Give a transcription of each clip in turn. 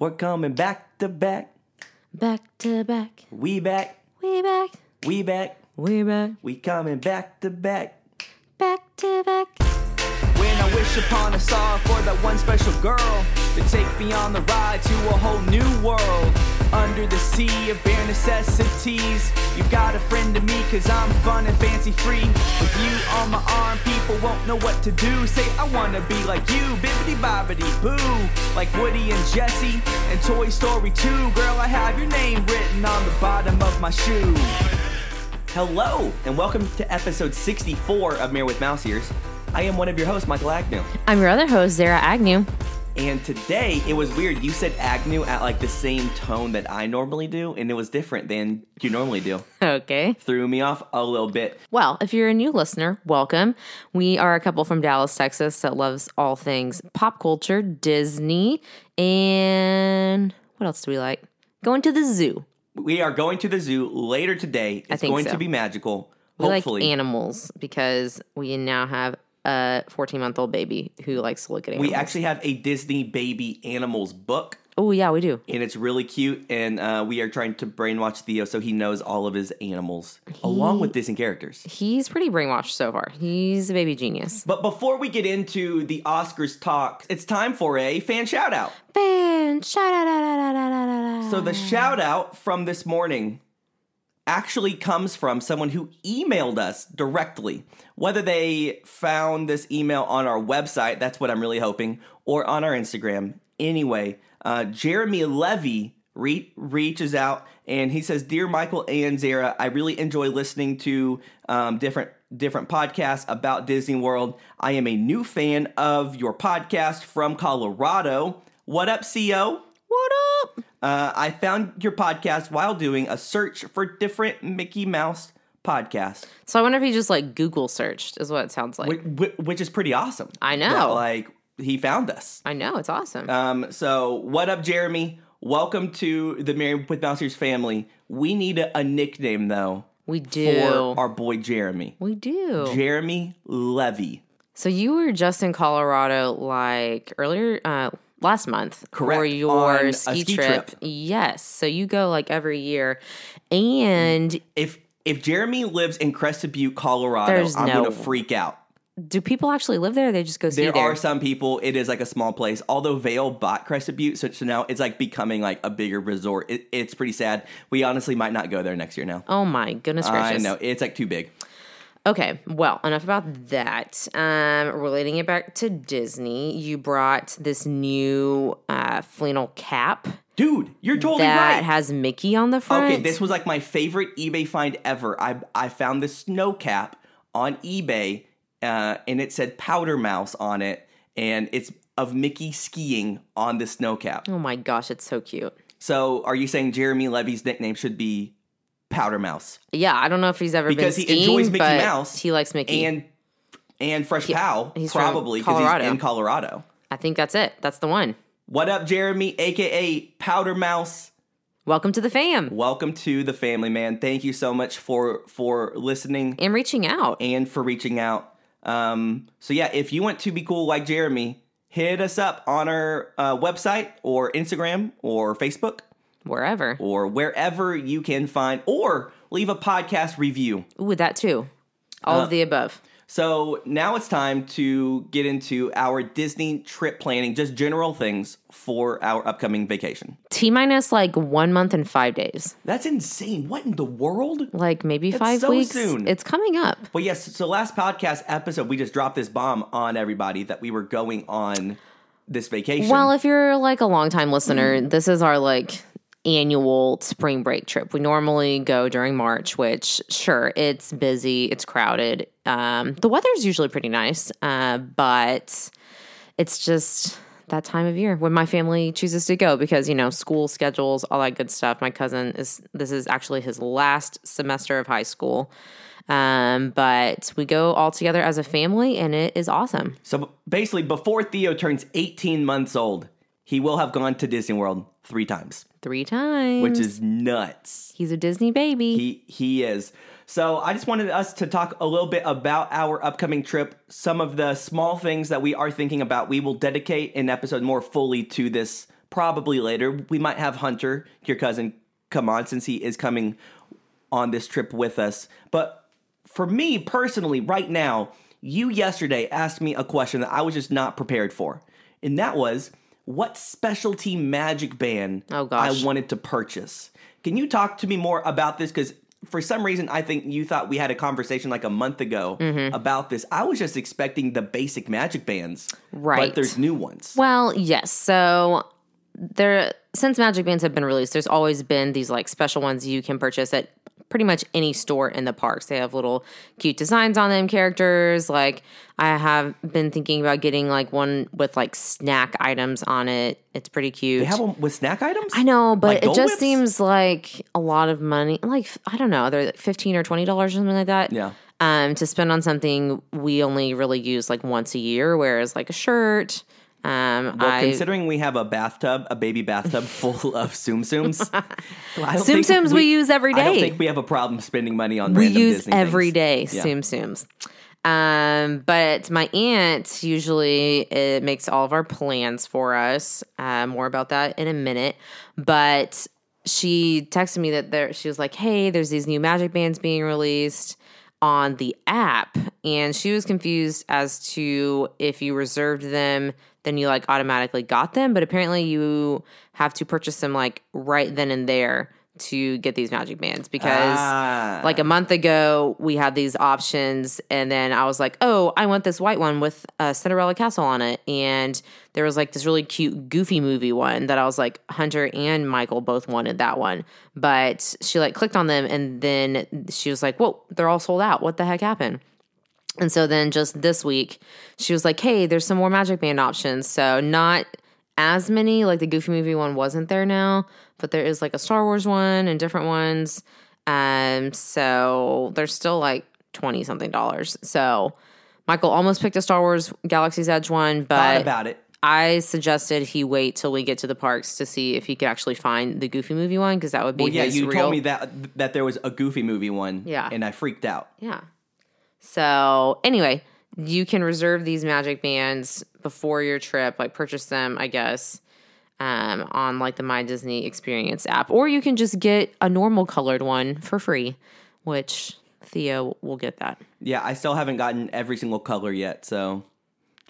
We're coming back to back. Back to back. We back. We back. We back. We back. We coming back to back. Back to back. When I wish upon a star for that one special girl to take me on the ride to a whole new world. Under the sea of bare necessities, You've got a friend to me cause I'm fun and fancy free. With you on my arm, people won't know what to do. Say, I wanna be like you, bibbity bobbity boo. Like Woody and Jesse and Toy Story 2. Girl, I have your name written on the bottom of my shoe. Hello, and welcome to episode 64 of Married with Mouse Ears. I am one of your hosts, Michael Agnew. I'm your other host, Zara Agnew. And today it was weird. You said Agnew at like the same tone that I normally do, and it was different than you normally do. Okay. Threw me off a little bit. Well, if you're a new listener, welcome. We are a couple from Dallas, Texas that loves all things pop culture, Disney, and what else do we like? Going to the zoo. We are going to the zoo later today. It's think going so. to be magical. We Hopefully. like animals because we now have a 14 month old baby who likes to look at animals. we actually have a Disney baby animals book, Oh, yeah, we do. and it's really cute. And uh, we are trying to brainwash Theo so he knows all of his animals, along with Disney characters. He's pretty brainwashed so far. He's a baby genius. But before we get into the Oscars talk, it's time for a fan shout out. Fan, shout out. So the shout out from this morning actually comes from someone who emailed us directly. Whether they found this email on our website, that's what I'm really hoping, or on our Instagram. Anyway, uh, Jeremy Levy re- reaches out and he says, "Dear Michael and Zara, I really enjoy listening to um, different." Different podcasts about Disney World. I am a new fan of your podcast from Colorado. What up, CO? What up? Uh, I found your podcast while doing a search for different Mickey Mouse podcasts, So I wonder if he just like Google searched, is what it sounds like. which, which is pretty awesome. I know. That, like he found us. I know, it's awesome. Um, so what up, Jeremy? Welcome to the Married with Mouse Ears family. We need a, a nickname though we do. for our boy Jeremy. we do. Jeremy Levy. so you were just in Colorado like earlier uh last month for Correct, your on a ski, ski trip. trip. Yes. So you go like every year. And If if Jeremy lives in Crested Butte, Colorado, There's I'm no- gonna freak out. do people actually live there? Or they just go ski There there. are some people. It is like a small place. Although Vail bought Crested Butte, so, so now it's like becoming like a bigger resort. It, it's pretty sad. We honestly might not go there next year now. oh my goodness gracious! I know it's like too big. Okay, well, enough about that. Um, relating it back to Disney, you brought this new uh, flannel cap Dude, you're totally that right. has Mickey on the front. okay, this was like my favorite eBay find ever. I I found this snow cap on eBay, uh, and it said Powder Mouse on it, and it's of Mickey skiing on the snow cap. oh my gosh, it's so cute. So, are you saying Jeremy Levy's nickname should be Powder Mouse? Yeah, I don't know if he's ever Because been he enjoys Mickey but Mouse He likes Mickey, and and Fresh Pow he's from probably because he's in Colorado. I think that's it. That's the one. What up, Jeremy, aka Powder Mouse? Welcome to the fam Welcome to the family, man. Thank you so much for for listening and reaching out. and for reaching out. Um, so yeah, if you want to be cool like Jeremy, hit us up on our uh, website or Instagram or Facebook Wherever. or wherever you can find, or leave a podcast review. Ooh, that too. All Uh, of the above. So now it's time to get into our Disney trip planning, just general things for our upcoming vacation. T minus like one month and five days. That's insane. What in the world? Like maybe five so weeks. soon. It's coming up. But yes, so last podcast episode, we just dropped this bomb on everybody that we were going on this vacation. Well, if you're like a longtime Mm. listener, this is our like annual spring break trip. We normally go during March, which sure, it's busy, it's crowded. Um, the weather's usually pretty nice, uh, but it's just that time of year when my family chooses to go because you know school schedules, all that good stuff. My cousin is this is actually his last semester of high school. Um, but we go all together as a family and it is awesome. so basically, before Theo turns 18 months old, he will have gone to Disney World three times, Three times. which is nuts. he's a Disney baby. He he is. So I just wanted us to talk a little bit about our upcoming trip, some of the small things that we are thinking about. We will dedicate an episode more fully to this probably later. We might have Hunter, your cousin, come on since he is coming on this trip with us. But for me personally, right now, you yesterday asked me a question that I was just not prepared for. And that was what specialty magic band Oh, gosh. I wanted to purchase. Can you talk to me more about this? Because for some reason, I think you thought we had a conversation like a month ago Mm-hmm. about this. I was just expecting the basic magic bands, Right. But there's new ones. Well, yes. So there since magic bands have been released, there's always been these like special ones you can purchase at pretty much any store in the parks. They have little cute designs on them, characters. Like I have been thinking about getting like one with like snack items on it. It's pretty cute. They have them with snack items. I know, but Like it Dole just Whips? seems like a lot of money. Like I don't know, they're like fifteen or twenty dollars or something like that. Yeah. Um, to spend on something we only really use like once a year, whereas like a shirt. Um, Well, I considering we have a bathtub, a baby bathtub full of Tsum Tsums, I Tsum Tsums we use every day. I don't think we have a problem spending money on we random use Disney every things. day Yeah. Tsum Tsums. Um, but my aunt usually it makes all of our plans for us. Uh, more about that in a minute. But she texted me that there she was like, "Hey, there's these new magic bands being released on the app," and she was confused as to if you reserved them, then you like automatically got them. But apparently, you have to purchase them like right then and there to get these magic bands because Ah. like a month ago we had these options and then i was like oh i want this white one with uh, cinderella castle on it and there was like this really cute goofy movie one that i was like hunter and michael both wanted that one but she like clicked on them and then she was like whoa they're all sold out what the heck happened and so then just this week, she was like, hey, there's some more Magic Band options. So not as many, like the Goofy movie one wasn't there now, but there is like a Star Wars one and different ones. Um, so there's still like 20 something dollars. So Michael almost picked a Star Wars Galaxy's Edge one, thought but about it. I suggested he wait till we get to the parks to see if he could actually find the Goofy movie one because that would be Well, yeah, you real. told me that that there was a Goofy movie one. Yeah. and I freaked out. Yeah. So anyway, you can reserve these magic bands before your trip, like purchase them, I guess, um, on like the My Disney Experience app, or you can just get a normal colored one for free, which Theo will get that. Yeah, I still haven't gotten every single color yet, so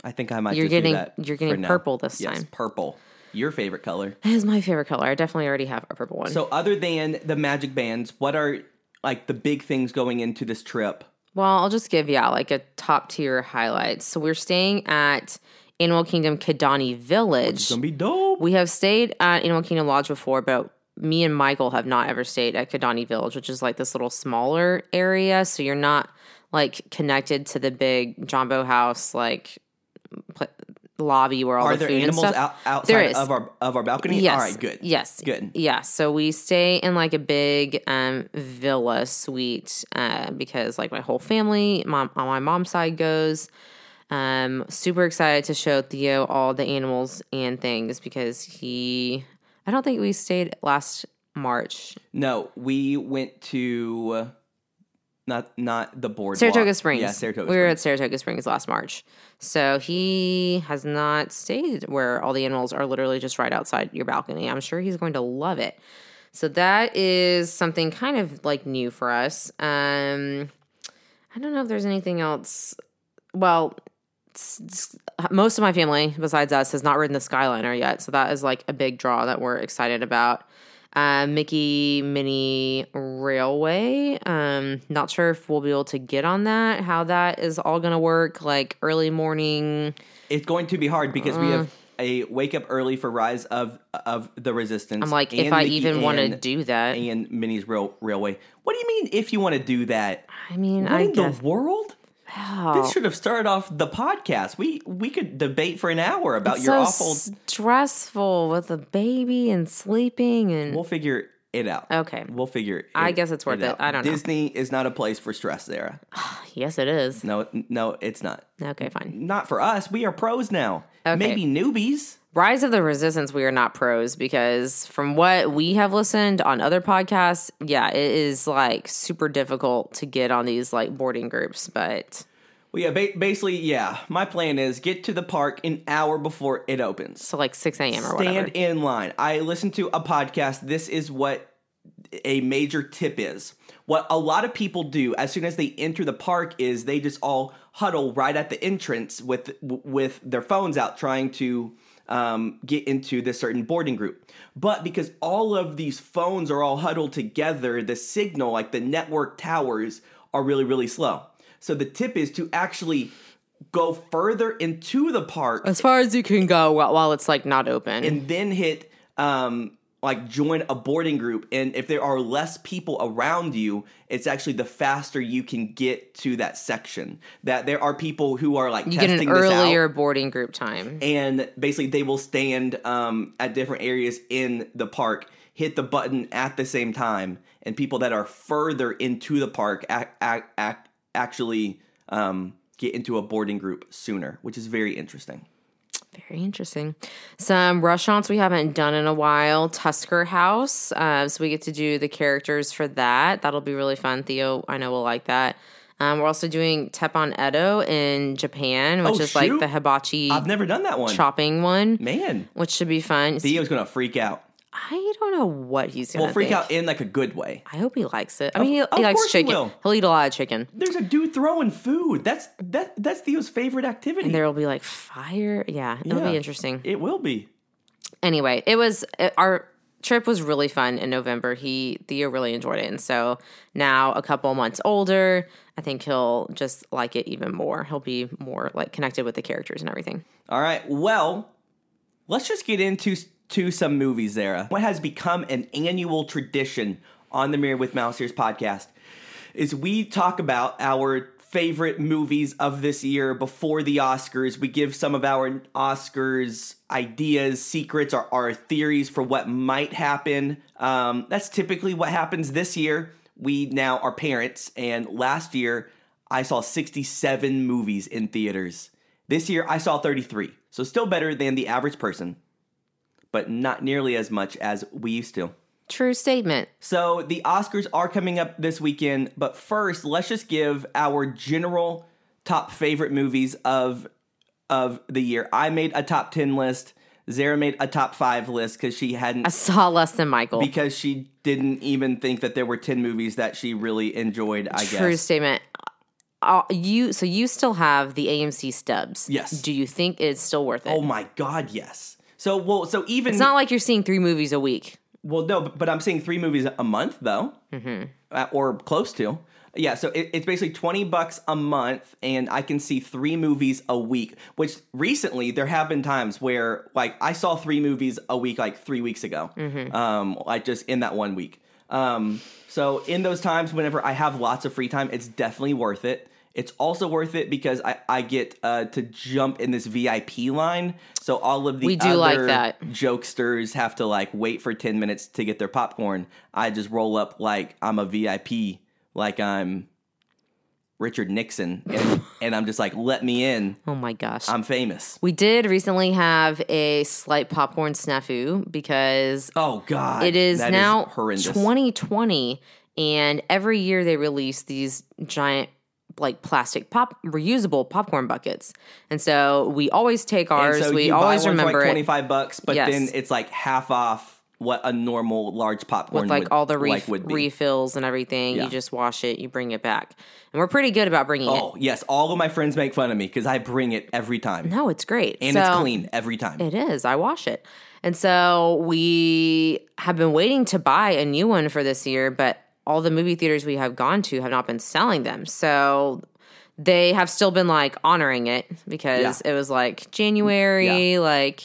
I think I might. You're just do getting- that you're getting now. purple this yes, time. purple. Your favorite color. That is my favorite color. I definitely already have a purple one. So, other than the magic bands, what are like the big things going into this trip? Well, I'll just give yeah, like a top tier highlights. So we're staying at Animal Kingdom Kidani Village. It's gonna be dope. We have stayed at Animal Kingdom Lodge before, but me and Michael have not ever stayed at Kidani Village, which is like this little smaller area. So you're not like connected to the big Jambo House like pl- lobby where all Are the there food and animals stuff. out, There outside is. of our of our balcony? Yes. All right, good. Yes. Good. Yeah. So we stay in like a big um, villa suite uh, because like my whole family, mom on my mom's side goes. Um, super excited to show Theo all the animals and things because he. I don't think we stayed last March. No, we went to uh, not not the board. Saratoga Springs. Yeah, Saratoga. We were at Saratoga Springs last March. So he has not stayed where all the animals are literally just right outside your balcony. I'm sure he's going to love it. So that is something kind of like new for us. Um I don't know if there's anything else. Well, most of my family besides us has not ridden the Skyliner yet, so that is like a big draw that we're excited about. Uh, Mickey Minnie Railway. Um, not sure if we'll be able to get on that. How that is all going to work, like early morning. It's going to be hard because we Uh. have a wake up early for Rise of of the Resistance. I'm like, if I Mickey even want to do that. and Minnie's Rail Railway. What do you mean if you want to do that? I mean, What I in guess. the world? Oh, This should have started off the podcast. We we could debate for an hour about it's your so awful. stressful with a baby and sleeping and We'll figure it out. okay. We'll figure. It, out. I guess it's worth it. out. I don't know. Disney is not a place for stress, Sarah. Yes, it is. No, no, it's not. Okay, fine. Not for us. We are pros now. Okay. Maybe newbies. Rise of the Resistance, we are not pros because from what we have listened on other podcasts, yeah, it is like super difficult to get on these like boarding groups. But Well, yeah, ba- basically, yeah. My plan is get to the park an hour before it opens. So like 6 a.m. or whatever. Stand in line. I listened to a podcast. This is what a major tip is. What a lot of people do as soon as they enter the park is they just all huddle right at the entrance with with their phones out, trying to um, get into this certain boarding group. But because all of these phones are all huddled together, the signal, like the network towers, are really really slow. So the tip is to actually go further into the park as far as you can go while, while it's like not open. and then hit um like join a boarding group and if there are less people around you it's actually the faster you can get to that section that there are people who are like you get an earlier boarding group time. and basically they will stand um, at different areas in the park hit the button at the same time and people that are further into the park ac- ac- ac- actually um, get into a boarding group sooner which is very interesting Very interesting. Some restaurants we haven't done in a while. Tusker House. Uh, so we get to do the characters for that. That'll be really fun. Theo, I know will like that. Um, we're also doing Teppan Edo in Japan, which Oh, is like the hibachi i've never done that one chopping one, man which should be fun. theo's gonna freak out I don't know what he's gonna Well, freak think. out in like a good way. I hope he likes it. I mean, he, he likes course he chicken. will. He'll eat a lot of chicken. There's a dude throwing food. That's that. That's Theo's favorite activity. And there will be like fire. Yeah, it'll Yeah. be interesting. It will be. anyway, it was it, our trip was really fun in November. He Theo really enjoyed it, and so now a couple months older, I think he'll just like it even more. He'll be more like connected with the characters and everything. All right. Well, let's just get into to some movies, Zara. What has become an annual tradition on the Married with Mouse Ears podcast is we talk about our favorite movies of this year before the Oscars. We give some of our Oscars ideas, secrets, or our theories for what might happen. Um, that's typically what happens this year. We now are parents, and last year I saw 67 movies in theaters. This year I saw 33, so still better than the average person, but not nearly as much as we used to. True statement. So the Oscars are coming up this weekend, but first, let's just give our general top favorite movies of of the year. I made a top 10 list. Zara made a top 5 list cuz she hadn't I saw less than Michael. because she didn't even think that there were 10 movies that she really enjoyed, I True guess. True statement. Uh, you so you still have the AMC stubs. Yes. Do you think it's still worth it? Oh my god, yes. So well, so even it's not like you're seeing three movies a week. Well, no, but, but I'm seeing three movies a month though, mm-hmm. uh, or close to. Yeah, so it, it's basically twenty bucks a month, and I can see three movies a week. Which recently there have been times where, like, I saw three movies a week, like three weeks ago, um, like just in that one week. Um, so in those times, whenever I have lots of free time, it's definitely worth it. It's also worth it because I, I get uh, to jump in this VIP line. So all of the We do like that. jokesters have to like wait for 10 minutes to get their popcorn. I just roll up like I'm a VIP, like I'm Richard Nixon, and, and I'm just like, let me in. Oh my gosh. I'm famous. we did recently have a slight popcorn snafu because Oh God, It is now horrendous. 2020, and every year they release these giant, like plastic pop reusable popcorn buckets, and so we always take ours. so we you always remember like it 25 bucks, but Yes. then it's like half off what a normal large popcorn with like would, all the ref- like refills and everything. Yeah. You just wash it, you bring it back, and we're pretty good about bringing it. Oh yes, all of my friends make fun of me because I bring it every time. No, it's great, and So- it's clean every time. It is. I wash it. And so we have been waiting to buy a new one for this year, but all the movie theaters we have gone to have not been selling them. So they have still been like honoring it because it was like January, like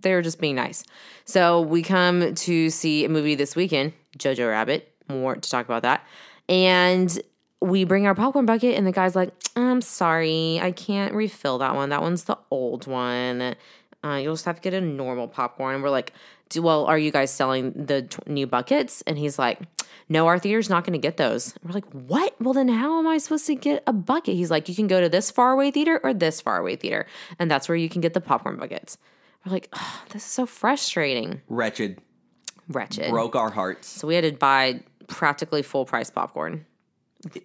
they were just being nice. So we come to see a movie this weekend, Jojo Rabbit. More to talk about that. And we bring our popcorn bucket, and the guy's like, I'm sorry, I can't refill that one. That one's the old one. Uh, you'll just have to get a normal popcorn. And we're like, "Do- well, are you guys selling the t- new buckets? And he's like, no, our theater's not going to get those. We're like, what? Well, then how am I supposed to get a bucket? He's like, you can go to this faraway theater or this faraway theater. And that's where you can get the popcorn buckets. We're like, oh, this is so frustrating. Wretched, Wretched. broke our hearts. So we had to buy practically full price popcorn.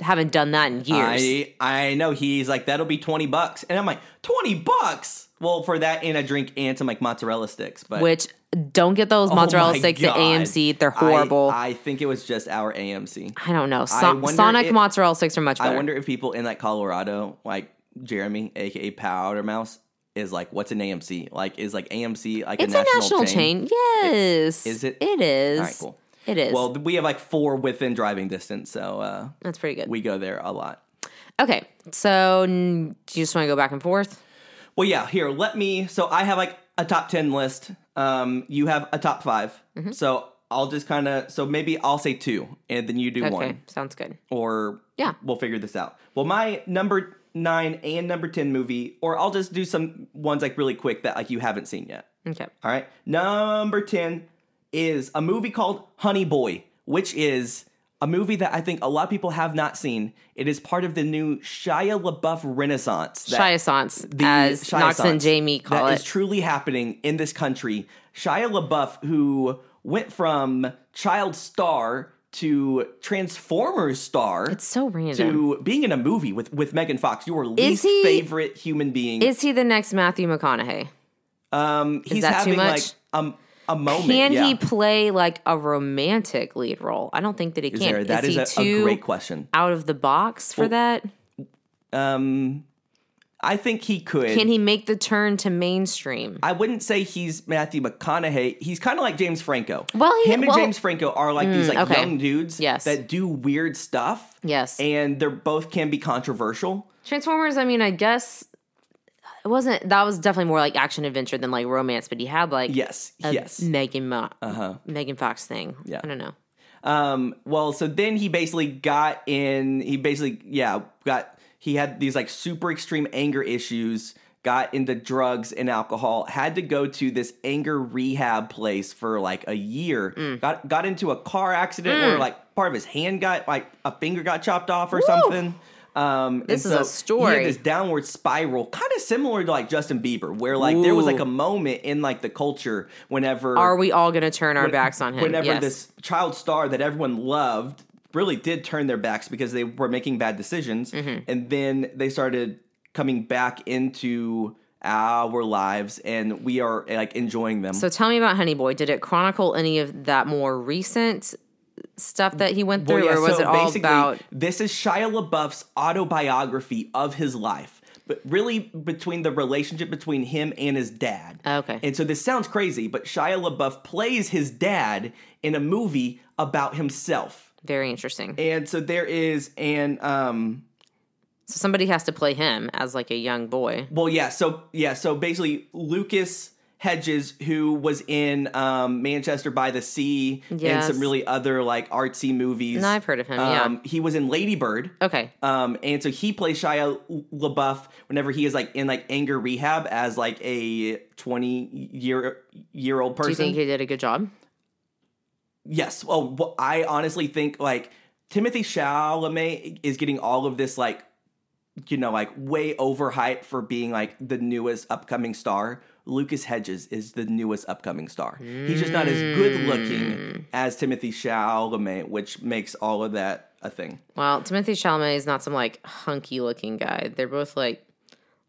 haven't done that in years. I I know he's like that'll be twenty bucks, and I'm like twenty bucks. Well, for that and a drink and some like mozzarella sticks, but which don't get those Oh mozzarella sticks God. at AMC. They're horrible. I, I, I think it was just our AMC. I don't know. So- wonder Sonic if- mozzarella sticks are much better. I wonder if people in like Colorado, like Jeremy, aka Powder Mouse, is like, what's an AMC? Like, is like AMC like it's a a national, national chain. Yes. Is it? It is. All right, cool. It is. Well, we have like four within driving distance, so uh, That's pretty good. we go there a lot. okay. So do you just want to go back and forth? Well, yeah. Here, let me. So I have like a top ten list. Um, you have a top 5 Mm-hmm. So I'll just kind of. So maybe I'll say two, and then you do one. Okay. one, Sounds good. or Yeah. we'll figure this out. Well, my number nine and number ten movie, or I'll just do some ones like really quick that like you haven't seen yet. Okay. All right. Number 10 is a movie called Honey Boy, which is a movie that I think a lot of people have not seen. It is part of the new Shia LaBeouf renaissance. that- Shiasance, the as Knox and Jamie call that it. is truly happening in this country. Shia LaBeouf, who went from child star to Transformers star it's so random. to being in a movie with, with Megan Fox, your least he- favorite human being. Is he the next Matthew McConaughey? um, he's that too having like much? A, moment. Can yeah. he play like a romantic lead role? I don't think that he Is can. there? That is, he a, too a great question. out of the box for that? Um, I think he could. Can he make the turn to mainstream? I wouldn't say he's Matthew McConaughey. He's kind of like James Franco. Well, he- him and well- James Franco are like these like okay. young dudes Yes. that do weird stuff. Yes. and they're both can be controversial. Transformers, I mean, I guess it wasn't that was definitely more like action adventure than like romance, but he had like Yes, yes. Megan Mo- Megan Fox thing. Yeah. I don't know. Um, well, so then he basically got in. He basically, yeah, got. He had these like super extreme anger issues. Got into drugs and alcohol. Had to go to this anger rehab place for like a year. Mm. Got got into a car accident where like part of his hand got like a finger got chopped off or something. Um, and This is a so He story. had this downward spiral, kind of similar to like Justin Bieber, where like there was like a moment in like the culture whenever Are we all going to turn our backs on him? whenever yes. this child star that everyone loved really did turn their backs because they were making bad decisions Mm-hmm. and then they started coming back into our lives and we are like enjoying them So tell me about Honey Boy. Did it chronicle any of that more recent stuff that he went Well, through, yeah, or was so it all basically, about? this is Shia LaBeouf's autobiography of his life but really between the relationship between him and his dad Okay. and so this sounds crazy but Shia LaBeouf plays his dad in a movie about himself Very interesting. and so there is an um So somebody has to play him as like a young boy. Well, yeah. So yeah. So basically, Lucas Hedges, who was in um, Manchester by the Sea and some really other like artsy movies. No, I've heard of him, yeah. Um, he was in Lady Bird. Okay. Um, and so he plays Shia LaBeouf whenever he is like in like anger rehab as like a twenty year year old person. Do you think he did a good job? Yes. Well, I honestly think like Timothée Chalamet is getting all of this like, you know, like way overhyped for being like the newest upcoming star. Lucas Hedges is the newest upcoming star. He's just not as good Mm. looking as Timothée Chalamet, which makes all of that a thing. Well, Timothée Chalamet is not some like hunky looking guy. They're both like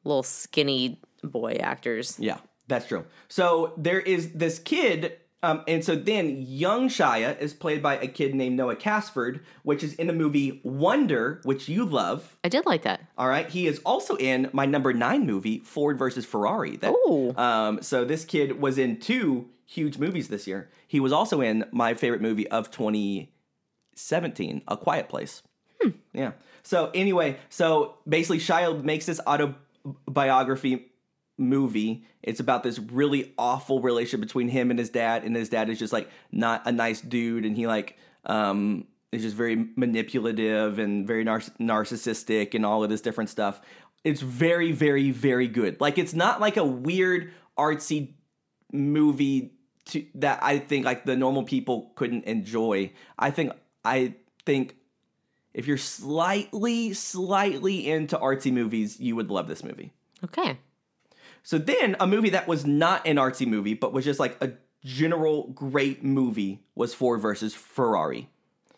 little skinny boy actors. Yeah, that's true. So there is this kid, um, and so then young Shia is played by a kid named Noah Casford, which is in the movie Wonder, which you love. I did like that. All right. He is also in my number nine movie, Ford versus Ferrari. That, Ooh. Um, so this kid was in two huge movies this year. He was also in my favorite movie of 2017, A Quiet Place. Hmm. Yeah. So anyway, so basically Shia makes this autobiography movie. It's about this really awful relationship between him and his dad, and his dad is just like not a nice dude, and he like um is just very manipulative and very nar- narcissistic and all of this different stuff. It's very, very, very good. Like it's not like a weird artsy movie to that I think like the normal people couldn't enjoy. I think I think if you're slightly, slightly into artsy movies, you would love this movie. Okay. So then a movie that was not an artsy movie, but was just like a general great movie was Ford versus Ferrari.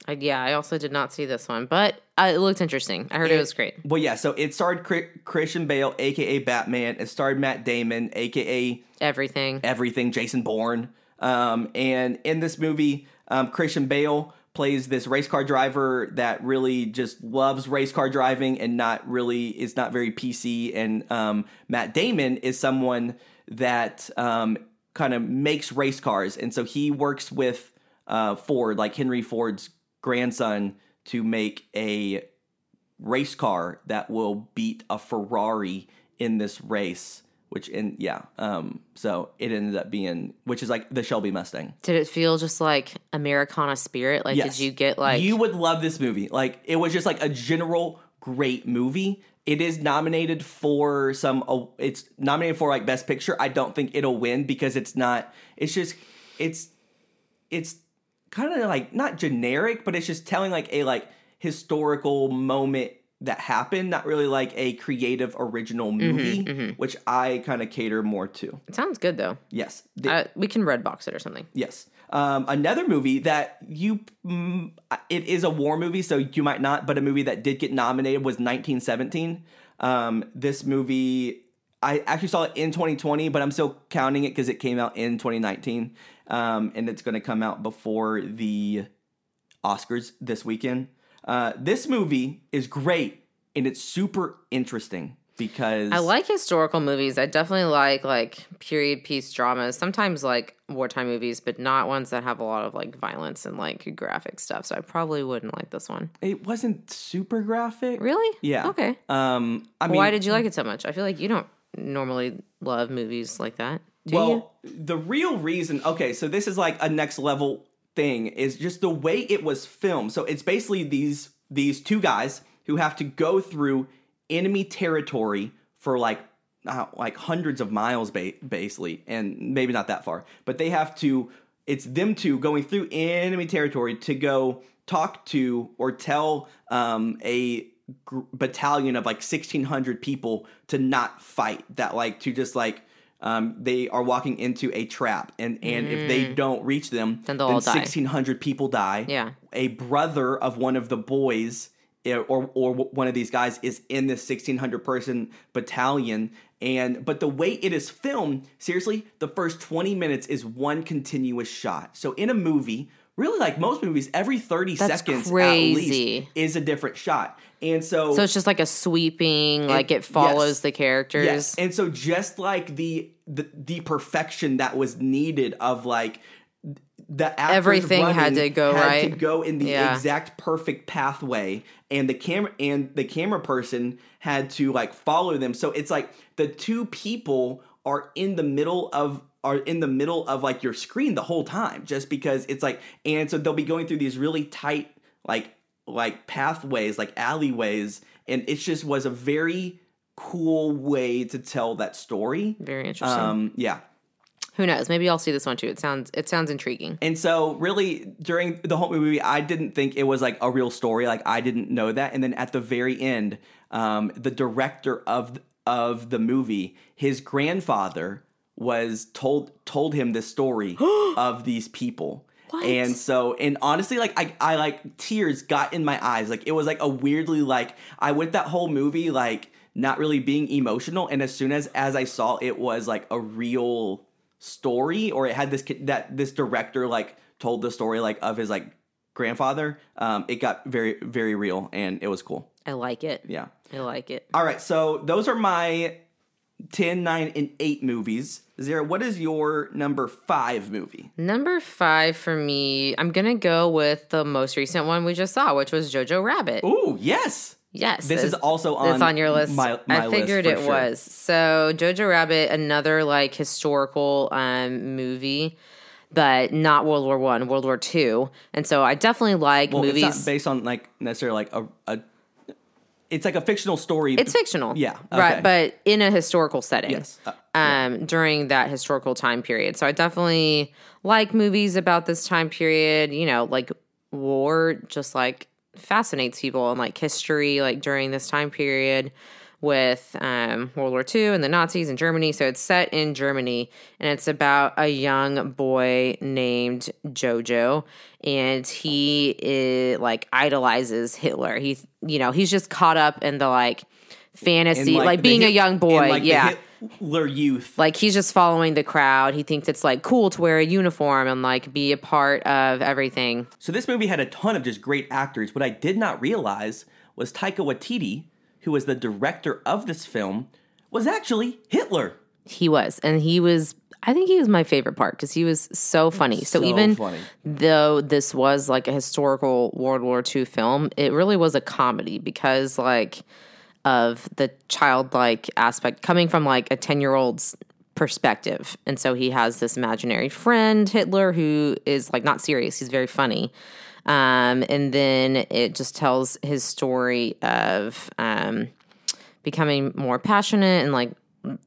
I, yeah, I also did not see this one, but uh, it looked interesting. I heard it, was great. Well, yeah. So it starred Christian Bale, aka Batman. It starred Matt Damon, aka Everything. everything, Jason Bourne. Um, and in this movie, um, Christian Bale plays this race car driver that really just loves race car driving and not really is not very PC. And um, Matt Damon is someone that um, kind of makes race cars, and so he works with uh, Ford, like Henry Ford's grandson, to make a race car that will beat a Ferrari in this race. Which in yeah, um, so it ended up being which is like the Shelby Mustang. Did it feel just like Americana spirit? Like, Yes. did you get like you would love this movie? Like it was just like a general great movie. It is nominated for some. Uh, it's nominated for like best picture. I don't think it'll win because it's not. It's just it's it's kind of like not generic, but it's just telling like a like historical moment that happened, not really like a creative original Mm-hmm, movie, which I kind of cater more to. It sounds good though. Yes, The- Uh, we can red box it or something. Yes. Um, another movie that you, mm, it is a war movie, so you might not, but a movie that did get nominated was 1917. Um, this movie, I actually saw it in 2020, but I'm still counting it because it came out in 2019. Um, and it's going to come out before the Oscars this weekend. Uh, this movie is great and it's super interesting because I like historical movies. I definitely like like period piece dramas. Sometimes like wartime movies, but not ones that have a lot of like violence and like graphic stuff. So I probably wouldn't like this one. it wasn't super graphic. Really? Yeah. Okay. Um, I mean, Why did you like it so much? I feel like you don't normally love movies like that. Do you? well, the real reason, okay, so this is like a next level thing is just the way it was filmed. So it's basically these these two guys who have to go through enemy territory for like uh, like hundreds of miles ba- basically and maybe not that far but they have to it's them two going through enemy territory to go talk to or tell um, a gr- battalion of like 1600 people to not fight that like to just like um, they are walking into a trap. And and if they don't reach them Then all die. 1600 people die. Yeah. a brother of one of the boys eh, or or one of these guys is in this 1600 person battalion. And but the way it is filmed seriously the first 20 minutes is one continuous shot. So in a movie really like most movies every 30 That's seconds at least is a different shot and so so it's just like a sweeping, like it follows yes. the characters. Yes, and so just like the the, the perfection that was needed of like the Everything had to go had to right. go in the Yeah. exact perfect pathway, and the camera and the camera person had to like follow them. So it's like the two people are in the middle of are in the middle of like your screen the whole time, just because it's like, and so they'll be going through these really tight like like pathways, like alleyways, and it just was a very cool way to tell that story. Very interesting. Um, yeah. Who knows? Maybe I'll see this one too. It sounds it sounds intriguing. And so, really, during the whole movie, I didn't think it was like a real story. Like I didn't know that. And then at the very end, um, the director of of the movie, his grandfather was told told him this story of these people. And so, and honestly, like I, I like tears got in my eyes. Like it was like a weirdly like I went that whole movie like not really being emotional, and as soon as as I saw it was like a real story, or it had this that this director like told the story like of his like grandfather. Um, it got very very real, and it was cool. I like it. Yeah. I like it. All right, so those are my 10, 9, and 8 movies. Zara, what is your number five movie? Number five for me, I'm gonna go with the most recent one we just saw, which was Jojo Rabbit. Ooh, yes. Yes, This is also on It's on your list. my- my I figured it sure. was. So Jojo Rabbit, another like historical um, movie, but not World War One, World War Two. And so I definitely like Well, movies. it's not based on like necessarily like a, a it's like a fictional story. It's fictional. Yeah, okay. Right, but in a historical setting. Yes. Uh, um, during that historical time period. So I definitely like movies about this time period. You know, like war just like fascinates people and like history, like during this time period. With um, World War II and the Nazis in Germany. So it's set in Germany, and it's about a young boy named Jojo, and he is, like idolizes Hitler. He, you know, he's just caught up in the like fantasy, like, the being a young boy. like, yeah. Hitler youth. like he's just following the crowd. He thinks it's like cool to wear a uniform and like be a part of everything. So this movie had a ton of just great actors. What I did not realize was Taika Waititi, who was the director of this film, was actually Hitler. He was, and he was. I think he was my favorite part because he was so funny. So, So even funny. though this was like a historical World War II film, it really was a comedy because like of the childlike aspect coming from like a 10 year old's perspective. And so he has this imaginary friend, Hitler, who is like not serious. He's very funny. Um, and then it just tells his story of um, becoming more passionate and like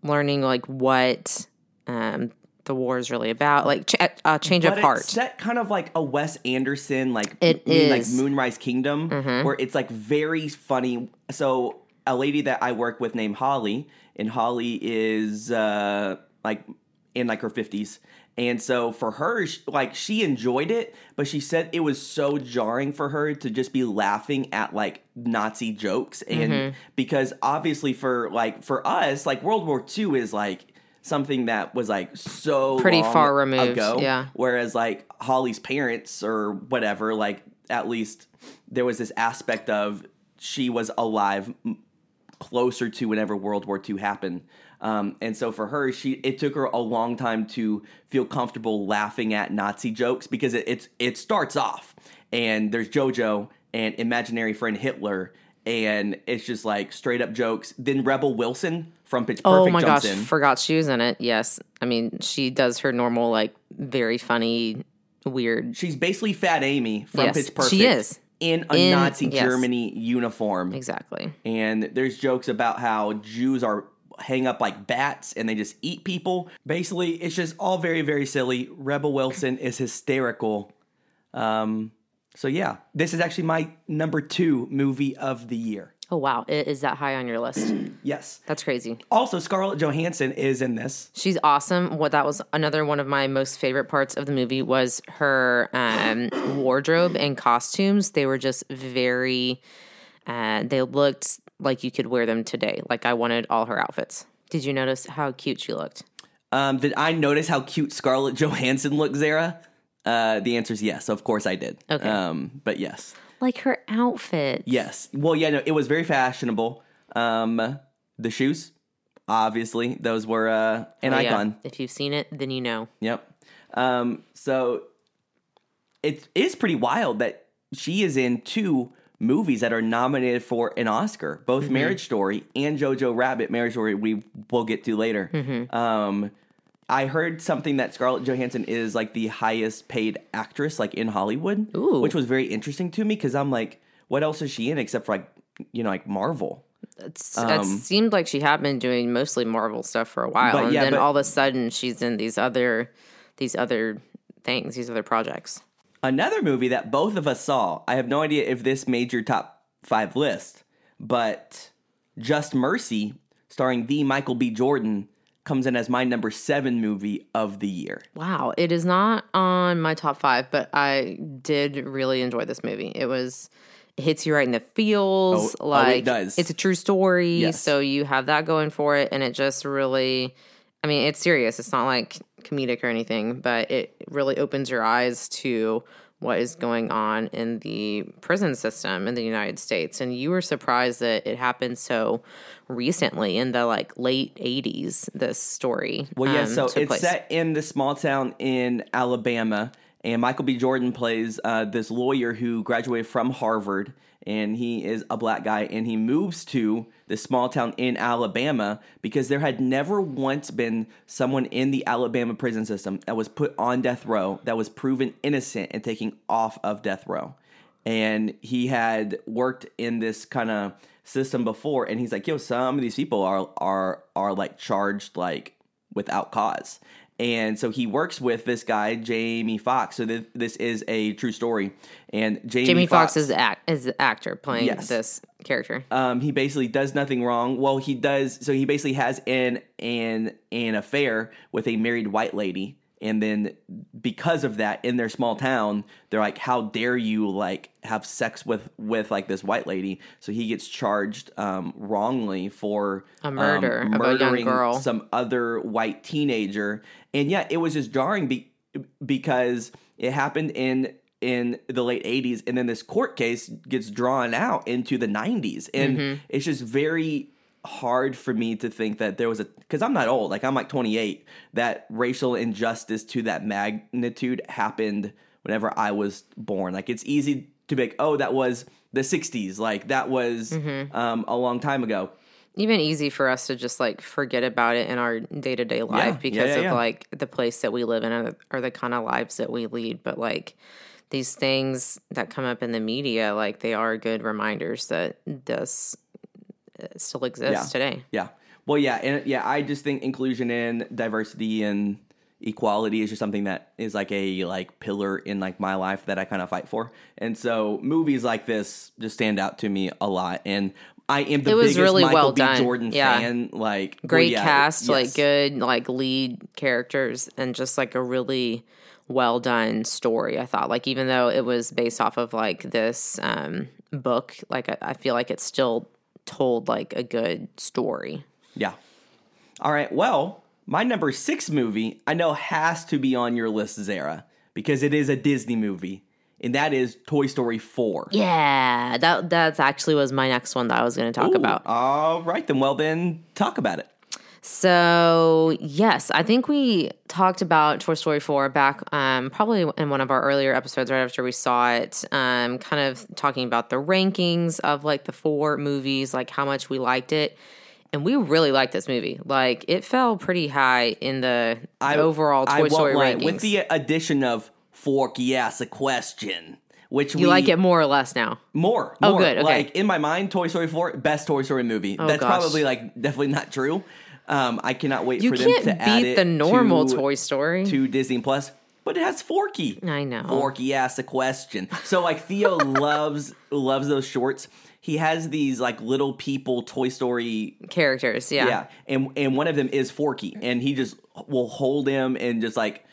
learning like what um, the war is really about, like ch- uh, change But of heart. it's set kind of like a Wes Anderson, like It moon- like is. Mm-hmm. Moonrise Kingdom, where it's like very funny. So a lady that I work with named Holly, and Holly is uh, like in like her fifties. And so for her, like she enjoyed it, but she said it was so jarring for her to just be laughing at like Nazi jokes, and Mm-hmm. because obviously for like for us, like World War II is like something that was like so Pretty far removed, ago. yeah. Whereas like Holly's parents or whatever, like at least there was this aspect of she was alive closer to whenever World War II happened. Um, and so for her, she it took her a long time to feel comfortable laughing at Nazi jokes because it, it's it starts off and there's JoJo and imaginary friend Hitler. And it's just like straight up jokes. Then Rebel Wilson from Pitch Perfect Oh my gosh, in. forgot she was in it. Yes. I mean, she does her normal, like, very funny, weird. She's basically Fat Amy from Yes, Pitch Perfect. she is. in a In- Nazi yes. Germany uniform. Exactly. And there's jokes about how Jews are hang up like bats and they just eat people. Basically, it's just all very very silly. Rebel Wilson is hysterical. Um, so yeah, this is actually my number two movie of the year. Oh, wow. Is that high on your list? Yes. That's crazy. Also, Scarlett Johansson is in this. She's awesome. What that was another one of my most favorite parts of the movie was her um, wardrobe and costumes. They were just very. Uh, they looked like you could wear them today. Like I wanted all her outfits. Did you notice how cute she looked? Um, did I notice how cute Scarlett Johansson looked, Zara? Uh, the answer is yes. Of course I did. Okay. Um, but yes. Like her outfit. Yes. Well, yeah, no, it was very fashionable. Um, the shoes, obviously, those were uh, an Oh, yeah. icon. If you've seen it, then you know. Yep. Um, so it is pretty wild that she is in two movies that are nominated for an Oscar, both Mm-hmm. Marriage Story and Jojo Rabbit. Marriage Story we will get to later. Mm-hmm. Um, I heard something that Scarlett Johansson is like the highest paid actress like in Hollywood, Ooh. which was very interesting to me because I'm like, what else is she in except for like you know like Marvel? It's, Um, it seemed like she had been doing mostly Marvel stuff for a while, and then but- all of a sudden she's in these other, these other things, these other projects. Another movie that both of us saw. I have no idea if this made your top five list, but Just Mercy, starring the Michael B. Jordan, comes in as my number seven movie of the year. Wow, it is not on my top five, but I did really enjoy this movie. It was it hits you right in the feels. Oh, oh, it like does. it's a true story, Yes. so you have that going for it, and it just really. I mean, it's serious. It's not like comedic or anything, but it really opens your eyes to what is going on in the prison system in the United States. And you were surprised that it happened so recently in the like late 80s, this story. Well, yeah, um, so it's place. set in the small town in Alabama, and Michael B. Jordan plays uh, this lawyer who graduated from Harvard, and he is a black guy, and he moves to this small town in Alabama because there had never once been someone in the Alabama prison system that was put on death row that was proven innocent and taken off of death row. And he had worked in this kind of system before, and he's like, "Yo, some of these people are are are like charged like without cause. And so he works with this guy Jamie Foxx. So th- this is a true story, and Jamie, Jamie Foxx is act is the actor playing Yes. this character. um, he basically does nothing wrong. Well, he does. So he basically has an an an affair with a married white lady, and then because of that, in their small town, they're like, "How dare you like have sex with with like this white lady?" So he gets charged um, wrongly for A murder um, of a young murdering girl. some other white teenager, and yeah, it was just jarring be- because it happened in in the late 80s and then this court case gets drawn out into the 90s and Mm-hmm. it's just very hard for me to think that there was a because i'm not old like i'm like 28 that racial injustice to that magnitude happened whenever i was born like it's easy to be like oh that was the 60s like that was Mm-hmm. um, a long time ago Even easy for us to just like forget about it in our day to day life yeah, because yeah, of yeah. like the place that we live in or, or the kind of lives that we lead. But like these things that come up in the media, like they are good reminders that this still exists Yeah. today. Yeah. Well, yeah, and yeah, I just think inclusion and diversity and equality is just something that is like a like pillar in like my life that I kind of fight for. And so movies like this just stand out to me a lot. And I am the It was biggest really Michael well B. done. Jordan Yeah. fan. Like well, Great yeah, cast, like good like lead characters, and just like a really well done story. I thought like even though it was based off of like this um, book, like I, I feel like it's still told like a good story. Yeah. All right. Well, my number six movie I know has to be on your list, Zara, because it is a Disney movie, and that is Toy Story 4. Yeah, that that's actually was my next one that I was going to talk Ooh, about. All right, then. Well, then talk about it. So yes, I think we talked about Toy Story four back um, probably in one of our earlier episodes right after we saw it. Um, kind of talking about the rankings of like the four movies, like how much we liked it, and we really liked this movie. Like it fell pretty high in the overall Toy I Story lie, rankings. With the addition of Fork, yes, a Question, which you we like it more or less now? more. Oh, good, okay. Like in my mind, Toy Story 4, best Toy Story movie. That's Oh, gosh. probably like definitely not true. Um, I cannot wait You for them to add beat it the normal to, Toy Story. to Disney Plus, but it has Forky. I know. Forky asks a question. So like Theo loves loves those shorts. He has these like little people Toy Story Characters, yeah. yeah, and and one of them is Forky, and he just will hold him and just like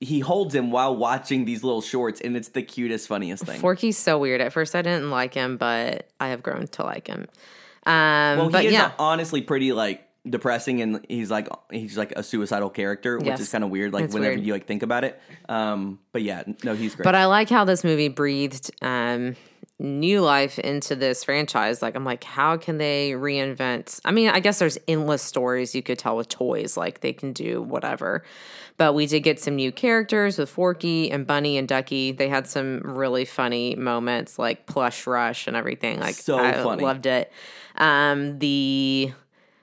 he holds him while watching these little shorts, and it's the cutest, funniest thing. Forky's so weird. At first, I didn't like him, but I have grown to like him. Um, well, but he is yeah, honestly pretty like depressing, and he's like he's like a suicidal character, which Yes. is kind of weird. Like It's whenever weird. you like think about it. Um, but yeah, no, he's great. but I like how this movie breathed um, new life into this franchise. Like, I'm like, how can they reinvent? I mean, I guess there's endless stories you could tell with toys. Like, they can do whatever. But we did get some new characters with Forky and Bunny and Ducky. They had some really funny moments, like Plush Rush and everything. Like, So I funny. loved it. Um, the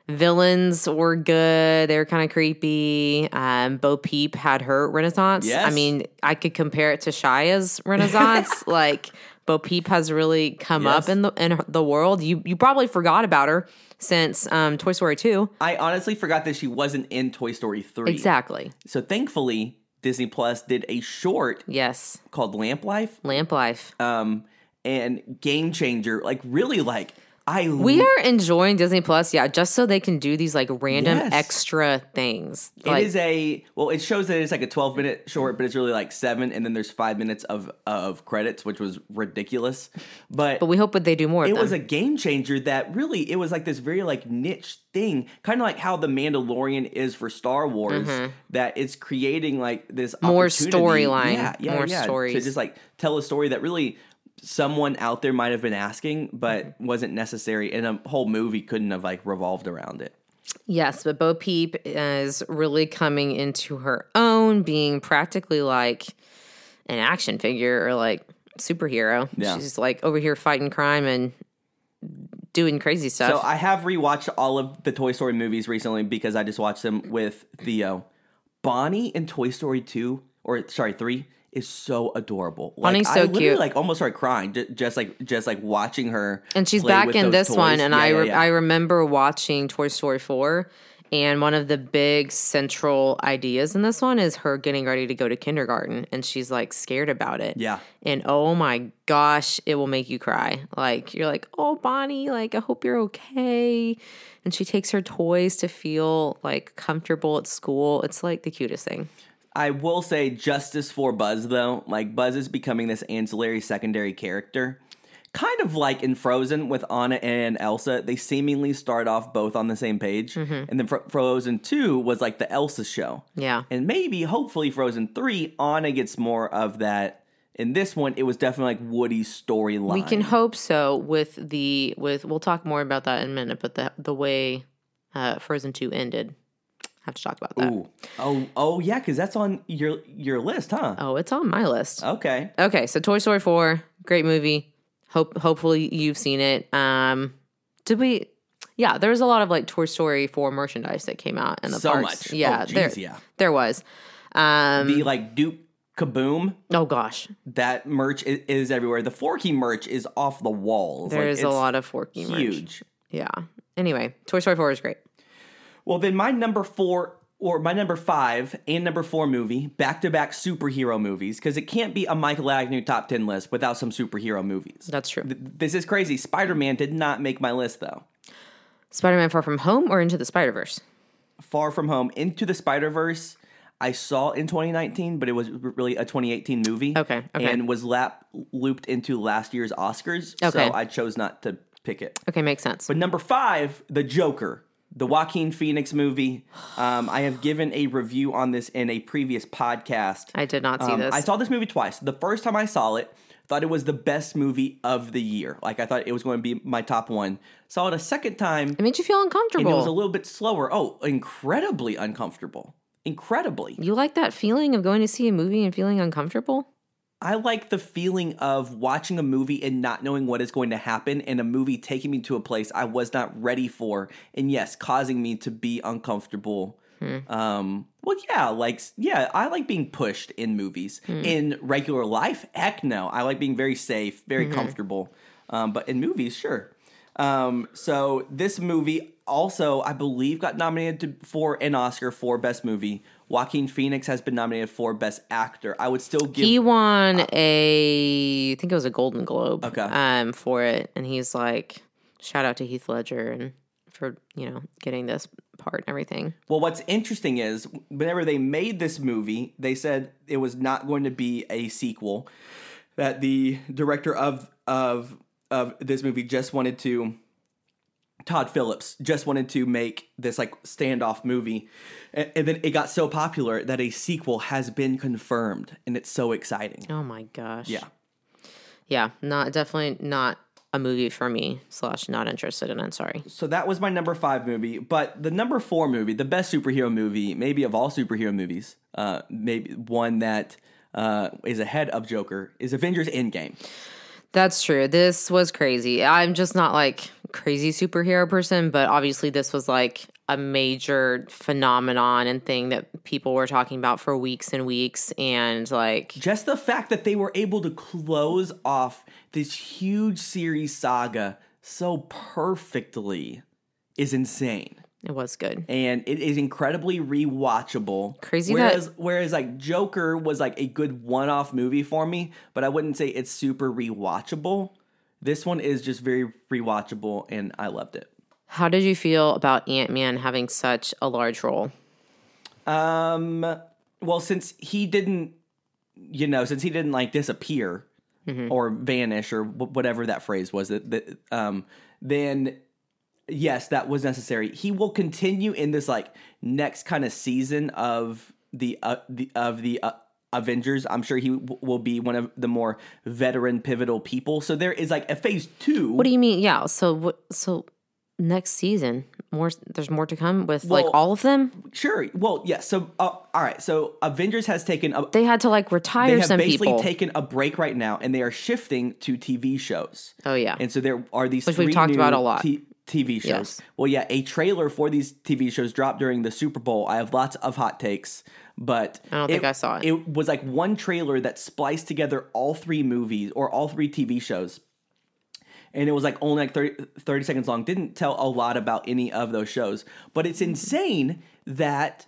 villains were good. They were kind of creepy. Um, Bo Peep had her renaissance. I mean, I could compare it to Shia's renaissance. like Bo Peep has really come Yes. up in the in the world. You you probably forgot about her since um, Toy Story two. I honestly forgot that she wasn't in Toy Story three. Exactly. So thankfully, Disney Plus did a short Yes. called Lamp Life, Lamp Life. um, and Game Changer. Like really, like I we are enjoying Disney Plus, yeah, just so they can do these like random Yes. extra things. It Like, is a well. It shows that it's like a twelve minute short, but it's really like seven, and then there's five minutes of of credits, which was ridiculous. But, but we hope that they do more. it was a game changer that really it was like this very like niche thing, kind of like how the Mandalorian is for Star Wars. That it's creating like this Mm-hmm. More storyline, yeah, yeah, more yeah, to just like tell a story that really someone out there might have been asking, but Mm-hmm. wasn't necessary, and a whole movie couldn't have like revolved around it. Yes, but Bo Peep is really coming into her own, being practically like an action figure or like superhero. Yeah. She's like over here fighting crime and doing crazy stuff. So. I have rewatched all of the Toy Story movies recently because I just watched them with Theo. Bonnie in Toy Story 2 or sorry, 3 is so adorable. Like, Bonnie's I so literally, cute. like almost started crying just, like just like watching her and she's back in this one, and Yeah, I yeah, yeah. I remember watching Toy Story four, And one of the big central ideas in this one is her getting ready to go to kindergarten and she's like scared about it. Yeah. And oh my gosh, it will make you cry. Like you're like, "Oh, Bonnie, like I hope you're okay." And she takes her toys to feel like comfortable at school. It's like the cutest thing. I will say justice for Buzz though. Like Buzz is becoming this ancillary secondary character. Kind of like in Frozen with Anna and Elsa, they seemingly start off both on the same page. And then Fro- Frozen 2 was like the Elsa show. Yeah. And maybe, hopefully, Frozen 3, Anna gets more of that. In this one, it was definitely like Woody's storyline. We can hope so with the with we'll talk more about that in a minute, but the the way uh Frozen 2 ended. Have to talk about that. Ooh. Oh, oh yeah, because that's on your your list, huh? Oh, it's on my list. Okay. Okay, so Toy Story 4, great movie. Hope hopefully you've seen it. Um did we yeah, there was a lot of like Toy Story 4 merchandise that came out in the So parks. much. Yeah, Oh, there, geez, yeah. there was. Um The like Duke Kaboom, oh gosh. that merch is, is everywhere. The Forky merch is off the walls. Like, There's a lot of Forky merch. huge. Yeah. Anyway, Toy Story 4 is great. Well, then my number four or my number five and number four movie, back to back superhero movies, because it can't be a Michael Agnew top 10 list without some superhero movies. That's true. Th- This is crazy. Spider Man did not make my list, though. Spider-Man Far From Home or Into the Spider-Verse? Far From Home, Into the Spider Verse, I saw in 2019, but it was really a 2018 movie. Okay, okay. And was lap- looped into last year's Oscars. Okay. So I chose not to pick it. Okay, makes sense. But number five, The Joker, the Joaquin Phoenix movie. Um, I have given a review on this in a previous podcast. I did not see Um, this. I saw this movie twice. The first time I saw it, thought it was the best movie of the year. Like I thought it was going to be my top one. Saw it a second time, it made you feel uncomfortable. it was a little bit slower. Oh, incredibly uncomfortable. Incredibly. you like that feeling of going to see a movie and feeling uncomfortable? I like the feeling of watching a movie and not knowing what is going to happen, and a movie taking me to a place I was not ready for, and yes, causing me to be uncomfortable. Um, well, yeah, like yeah, I like being pushed in movies. In regular life, heck no, I like being very safe, very comfortable. Um, but in movies, sure. Um, so this movie also, I believe, got nominated to, for an Oscar for Best Movie. Joaquin Phoenix has been nominated for Best Actor. I would still give He won a, I think it was a Golden Globe, Okay. um, for it, and he's like, shout out to Heath Ledger and for you know getting this part and everything. Well, what's interesting is whenever they made this movie, they said it was not going to be a sequel. That the director of of of this movie just wanted to Todd Phillips just wanted to make this like standoff movie. And, and then it got so popular that a sequel has been confirmed and it's so exciting. Oh my gosh. Yeah. Yeah. Not definitely not a movie for me. Slash, not interested in it. Sorry. So that was my number five movie, but the number four movie, the best superhero movie, maybe of all superhero movies, uh, maybe one that uh, is ahead of Joker, is Avengers Endgame. That's true. This was crazy. I'm just not like crazy superhero person, but obviously this was like a major phenomenon and thing that people were talking about for weeks and weeks and like Just the fact that they were able to close off this huge series saga so perfectly is insane. it was good. and it is incredibly rewatchable. Crazy Whereas, that- whereas like Joker was like a good one-off movie for me, but I wouldn't say it's super rewatchable. This one is just very rewatchable, and I loved it. How did you feel about Ant-Man having such a large role? Um, well, since he didn't, you know, since he didn't like disappear or vanish or wh- whatever that phrase was, that, that um, then yes, that was necessary. He will continue in this like next kind of season of the uh, the of the uh, Avengers. I'm sure he w- will be one of the more veteran pivotal people. So there is like a phase two. What do you mean? Yeah, so what so next season, more there's more to come with like all of them? Sure. Well, yeah. so uh, all right. So Avengers has taken a, They had to like retire they have some basically people. taken a break right now, and they are shifting to TV shows. oh yeah. And so there are these Which we've talked about a lot. T- TV shows. Yes. Well, yeah, a trailer for these TV shows dropped during the Super Bowl. I have lots of hot takes, but I don't think I saw it. It was like one trailer that spliced together all three movies or all three TV shows. and it was like only like 30, 30 seconds long. Didn't tell a lot about any of those shows, but it's mm-hmm. insane that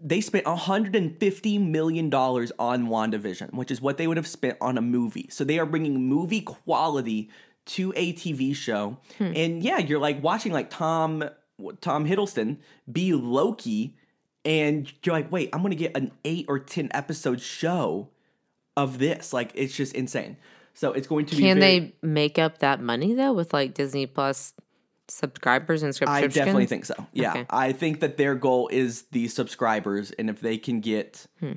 they spent 150 million dollars on WandaVision, which is what they would have spent on a movie. So they are bringing movie quality to a TV show, hmm. and yeah, you're like watching like Tom Tom Hiddleston be Loki, and you're like, wait, I'm gonna get an eight or ten episode show of this. Like it's just insane. So it's going to be. Can very- they make up that money though with like Disney Plus subscribers and subscriptions? I definitely think so. Yeah, Okay. I think that their goal is the subscribers, and if they can get, Hmm.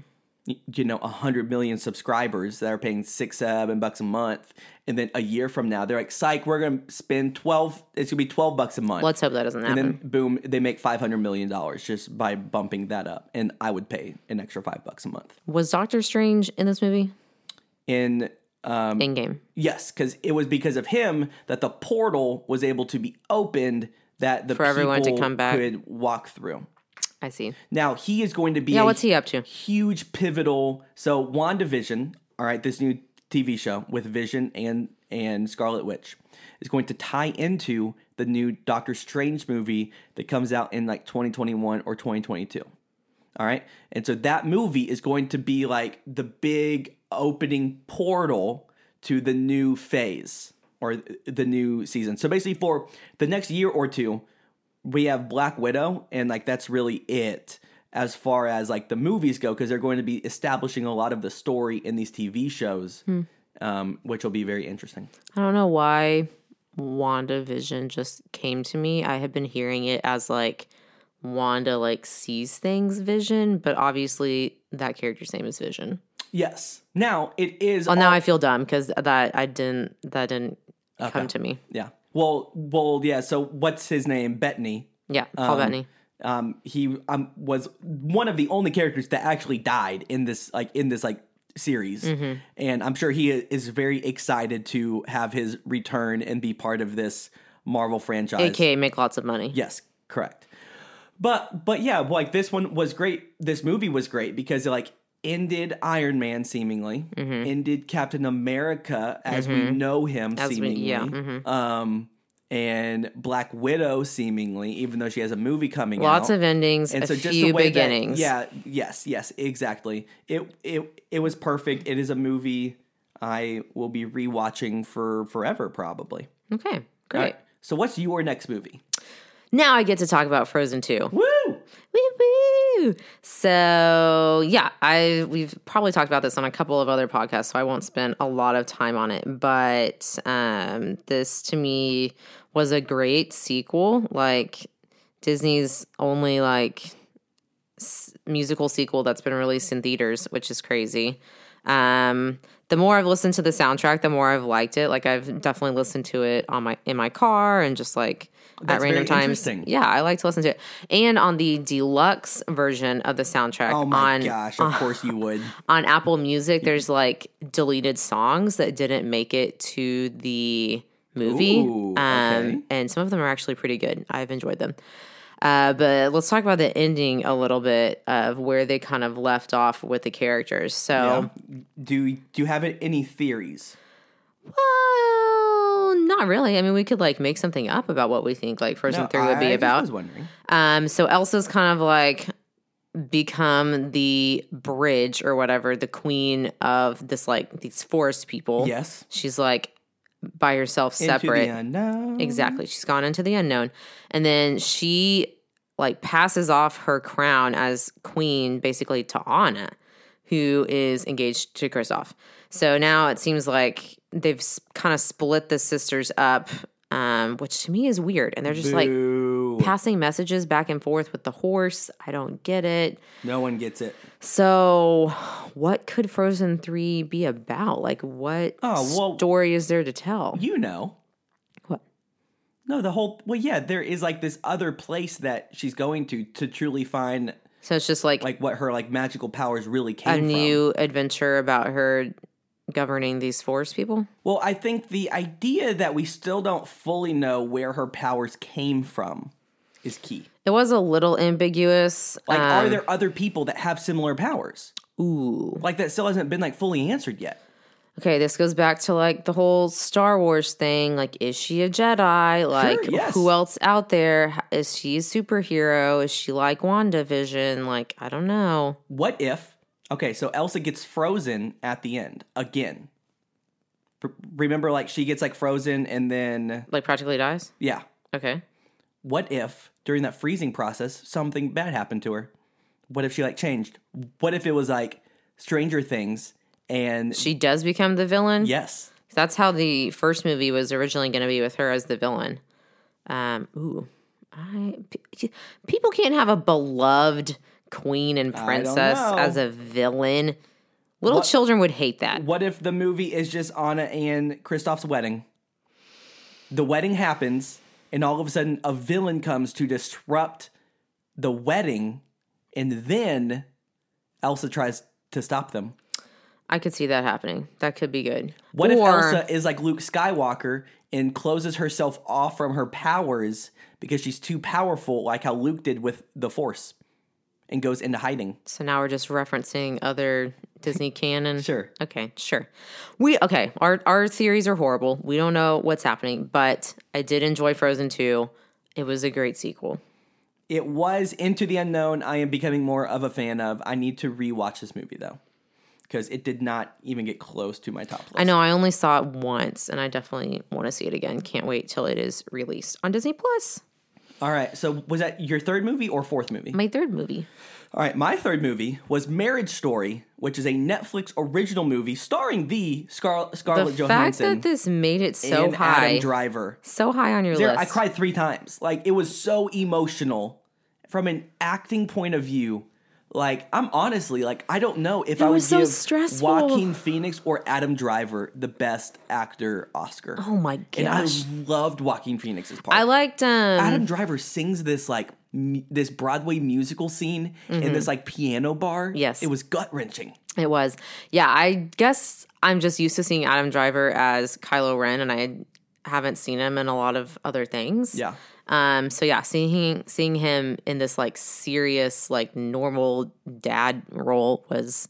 You know, a hundred million subscribers that are paying six, seven bucks a month, and then a year from now they're like, "Psych, we're gonna spend twelve. It's gonna be twelve bucks a month." Let's hope that doesn't and happen. And then boom, they make five hundred million dollars just by bumping that up, and I would pay an extra five bucks a month. Was Doctor Strange in this movie? In um, In game. yes, because it was because of him that the portal was able to be opened that the For everyone to come back. could walk through. I see. Now he is going to be Yeah, what's he up to? huge pivotal. So WandaVision, all right, this new TV show with Vision and and Scarlet Witch is going to tie into the new Doctor Strange movie that comes out in like 2021 or 2022. All right. And so that movie is going to be like the big opening portal to the new phase or the new season. So basically, for the next year or two, we have Black Widow, and like that's really it as far as like the movies go, because they're going to be establishing a lot of the story in these TV shows, um, which will be very interesting. I don't know why WandaVision just came to me. I have been hearing it as like Wanda like sees things vision, but obviously that character's name is Vision. Yes. Now it is. Well, now all- I feel dumb because that I didn't that didn't come to me. yeah. Well, well, yeah. So what's his name? Bettany. Yeah, Paul Um, Bettany. Um, he um, was one of the only characters that actually died in this like in this like series, Mm-hmm. and I'm sure he is very excited to have his return and be part of this Marvel franchise. AKA make lots of money. Yes, correct. But but yeah, like this one was great. This movie was great because like ended Iron Man seemingly, Mm-hmm. ended Captain America as we know him As we- seemingly, yeah, mhm. um, and Black Widow seemingly, even though she has a movie coming Lots out. of endings, and a so just few the way beginnings. That, yeah, yes, yes, exactly. It it it was perfect. It is a movie I will be rewatching for forever, probably. Okay, great. Right. So what's your next movie? Now I get to talk about Frozen 2. Woo! So yeah, I we've probably talked about this on a couple of other podcasts, so I won't spend a lot of time on it. But um, this to me was a great sequel, like Disney's only like s- musical sequel that's been released in theaters, which is crazy. Um, the more I've listened to the soundtrack, the more I've liked it. Like I've definitely listened to it on my in my car and just like That's at random times. interesting. Yeah, I like to listen to it. And on the deluxe version of the soundtrack Oh my on gosh! Of course you would. on Apple Music, there's like deleted songs that didn't make it to the movie. Ooh, okay. um, and some of them are actually pretty good. I've enjoyed them. Uh, but let's talk about the ending a little bit of where they kind of left off with the characters. So, Yeah. Do do you have any theories? well, not really. I mean, we could like make something up about what we think like Frozen No, 3 would I be about. was wondering. Um, so Elsa's kind of like become the bridge or whatever, the queen of this like these forest people. Yes. She's like by herself separate. the unknown. Exactly. She's gone into the unknown. And then she like passes off her crown as queen basically to Anna, who is engaged to Kristoff. So now it seems like they've kind of split the sisters up, um, which to me is weird. And they're just like passing messages back and forth with the horse. I don't get it. no one gets it. So, what could Frozen 3 be about? Like, what Oh, well- story is there to tell? You know. What? No, the whole. Well, yeah, there is like this other place that she's going to to truly find So, it's just like, like what her like magical powers really came a from. new adventure about her governing these forest people. Well, I think the idea that we still don't fully know where her powers came from is key. It was a little ambiguous. Like, are um, there other people that have similar powers? Ooh. Like that still hasn't been like fully answered yet. Okay, this goes back to like the whole Star Wars thing. Like, is she a Jedi? Like, yes. who else out there? Is she a superhero? Is she like WandaVision? Like, I don't know. What if? Okay, so Elsa gets frozen at the end again. R- remember, like she gets like frozen, and then Like, practically dies? yeah. Okay. What if during that freezing process something bad happened to her? What if she like changed? What if it was like Stranger Things and She does become the villain? yes, That's how the first movie was originally going to be with her as the villain. Um, ooh, I p- people can't have a beloved queen and princess as a villain. Little children would hate that. What if the movie is just Anna and Kristoff's wedding? The wedding happens, and all of a sudden, a villain comes to disrupt the wedding, and then Elsa tries to stop them. I could see that happening. That could be good. What if Elsa is like Luke Skywalker and closes herself off from her powers because she's too powerful, like how Luke did with the Force, and goes into hiding? So now we're just referencing other Disney canon. Sure. Okay, sure. We okay. Our our theories are horrible. We don't know what's happening, but I did enjoy Frozen 2. It was a great sequel. It was Into the Unknown. I am becoming more of a fan of. I need to rewatch this movie though, because it did not even get close to my top list. I know I only saw it once, and I definitely want to see it again. Can't wait till it is released on Disney Plus. All right, so was that your third movie or fourth movie? My third movie. All right, my third movie was Marriage Story, which is a Netflix original movie starring the Scar- The Scarlett fact Johansson that this made it so high, Adam Driver. so high on your list. I cried three times. Like it was so emotional from an acting point of view. Like I'm honestly like I don't know if I would was so give stressful. Joaquin Phoenix or Adam Driver the best actor Oscar. Oh my god. And I loved Joaquin Phoenix's part. I liked um. Adam Driver sings this like mu- this Broadway musical scene in this like piano bar. Mm-hmm. Yes. it was gut wrenching. It was. Yeah, I guess I'm just used to seeing Adam Driver as Kylo Ren, and I haven't seen him in a lot of other things. Yeah. Um. So yeah, seeing seeing him in this like serious, like normal dad role was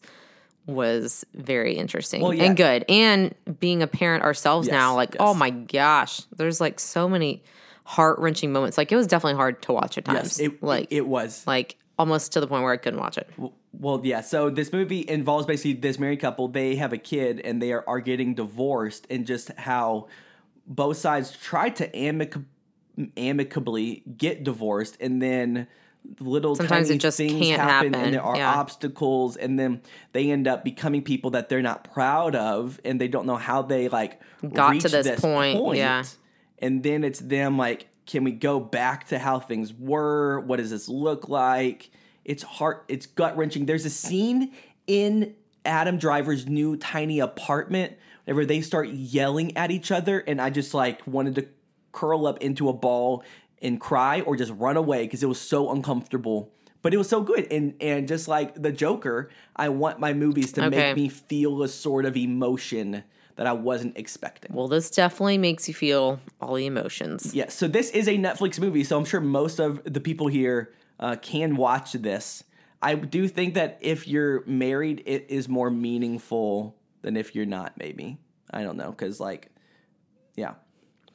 was very interesting Well, yeah. and good. And being a parent ourselves Yes, now, like yes. oh my gosh, there's like so many heart wrenching moments. Like it was definitely hard to watch at times. Yes, it, like it was. like almost to the point where I couldn't watch it. Well, yeah. So this movie involves basically this married couple. They have a kid, and they are, are getting divorced, and just how both sides try to amic- amicably get divorced, and then little Sometimes it just things can't happen, happen, and there are yeah. obstacles, and then they end up becoming people that they're not proud of, and they don't know how they like Got to reached this point, yeah. And then it's them like, can we go back to how things were? What does this look like? It's heart. It's gut wrenching. There's a scene in Adam Driver's new tiny apartment where they start yelling at each other, and I just like wanted to curl up into a ball and cry or just run away because it was so uncomfortable. But it was so good, and and just like the Joker, I want my movies to Okay. make me feel a sort of emotion that I wasn't expecting. Well, this definitely makes you feel all the emotions. Yeah, so this is a Netflix movie, so I'm sure most of the people here uh, can watch this. I do think that if you're married, it is more meaningful than if you're not, maybe. I don't know, because, like, yeah.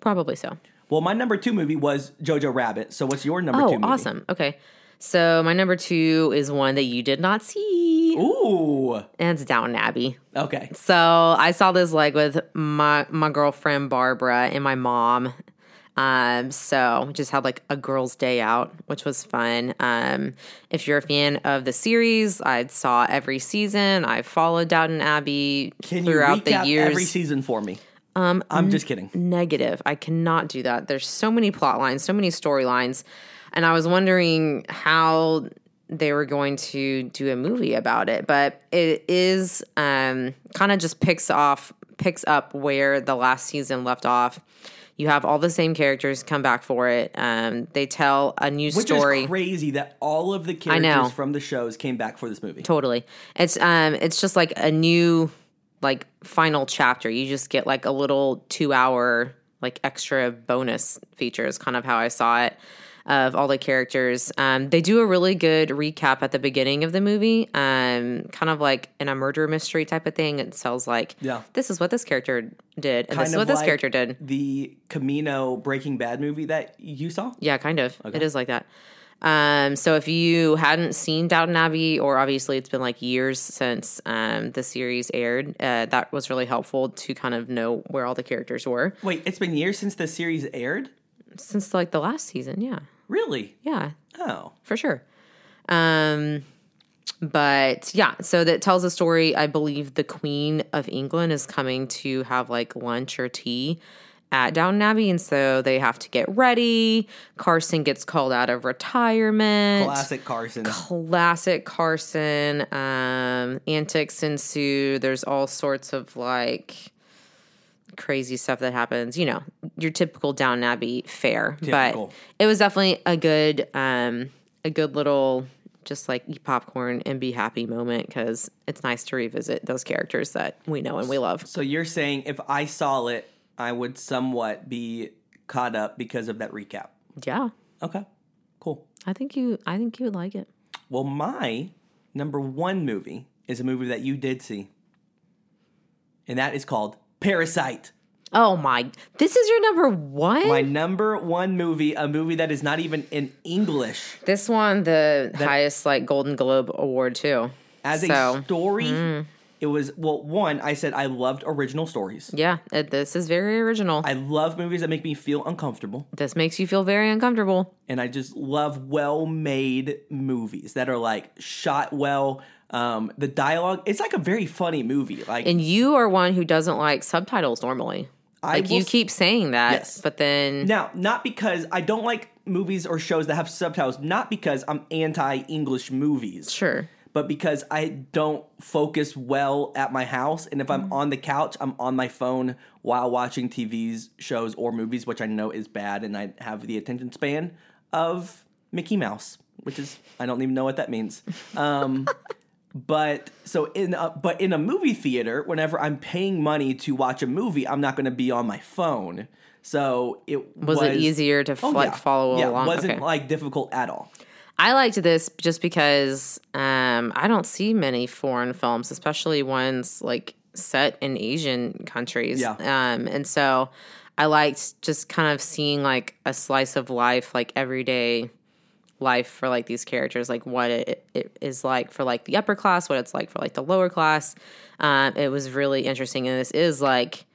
Probably so. Well, my number two movie was Jojo Rabbit. So what's your number two Oh, movie? awesome. Okay. So my number two is one that you did not see. Ooh. And it's Downton Abbey. Okay. So I saw this like with my my girlfriend Barbara and my mom. Um, so we just had like a girls' day out, which was fun. Um, if you're a fan of the series, I saw every season. I followed Downton Abbey Can throughout the years. every season for me? Um, I'm just kidding. negative. I cannot do that. There's so many plot lines, so many storylines. And I was wondering how they were going to do a movie about it. But it is um, kind of just picks off picks up where the last season left off. You have all the same characters come back for it. Um, they tell a new Which story. is crazy that all of the characters from the shows came back for this movie. Totally. It's um it's just like a new like final chapter. You just get like a little 2 hour like extra bonus features kind of how I saw it. of all the characters. Um, they do a really good recap at the beginning of the movie, um, kind of like in a murder mystery type of thing. It tells like, Yeah. this is what this character did, and this is what this character did. El Camino Breaking Bad movie that you saw. Yeah, kind of. It is like that. Um, so if you hadn't seen Downton Abbey, or obviously it's been like years since um, the series aired, uh, that was really helpful to kind of know where all the characters were Wait, it's been years since the series aired. since like the last season. Yeah, Really? yeah, Oh, for sure. Um, but yeah, so that tells a story. I believe the Queen of England is coming to have like lunch or tea at Downton Abbey, and so they have to get ready. Carson gets called out of retirement. classic Carson. Classic Carson. Um, antics ensue. There's all sorts of like crazy stuff that happens. You know, your typical Downton Abbey fare. Typical. But it was definitely a good, um, a good little just like eat popcorn and be happy moment because it's nice to revisit those characters that we know and we love. So you're saying if I saw it, I would somewhat be caught up because of that recap. Yeah, Okay, cool. I think you, I think you would like it. Well, my number one movie is a movie that you did see, and that is called Parasite. Oh my, this is your number one. My number one movie, a movie that is not even in English. This won the highest like Golden Globe award too. As So, mm. a story, it was well. One, I said I loved original stories. Yeah, it, this is very original. I love movies that make me feel uncomfortable, this makes you feel very uncomfortable. and I just love well-made movies that are like shot well. Um, the dialogue, it's like a very funny movie. Like And you are one who doesn't like subtitles normally. I Like you s- keep saying that, Yes. but then Now, not because I don't like movies or shows that have subtitles, not because I'm anti English movies, sure. But because I don't focus well at my house. And if I'm Mm-hmm. on the couch, I'm on my phone while watching TVs, shows, or movies, which I know is bad. And I have the attention span of Mickey Mouse, which is, I don't even know what that means. Um, but so in a, but in a movie theater, whenever I'm paying money to watch a movie, I'm not going to be on my phone. So it Was, it easier to Oh, like yeah. follow yeah, along? wasn't Okay. like difficult at all. I liked this just because um, I don't see many foreign films, especially ones like set in Asian countries. Yeah. Um, and so I liked just kind of seeing like a slice of life, like everyday life for like these characters, like what it, it is like for like the upper class, what it's like for like the lower class. Um, it was really interesting, and this is like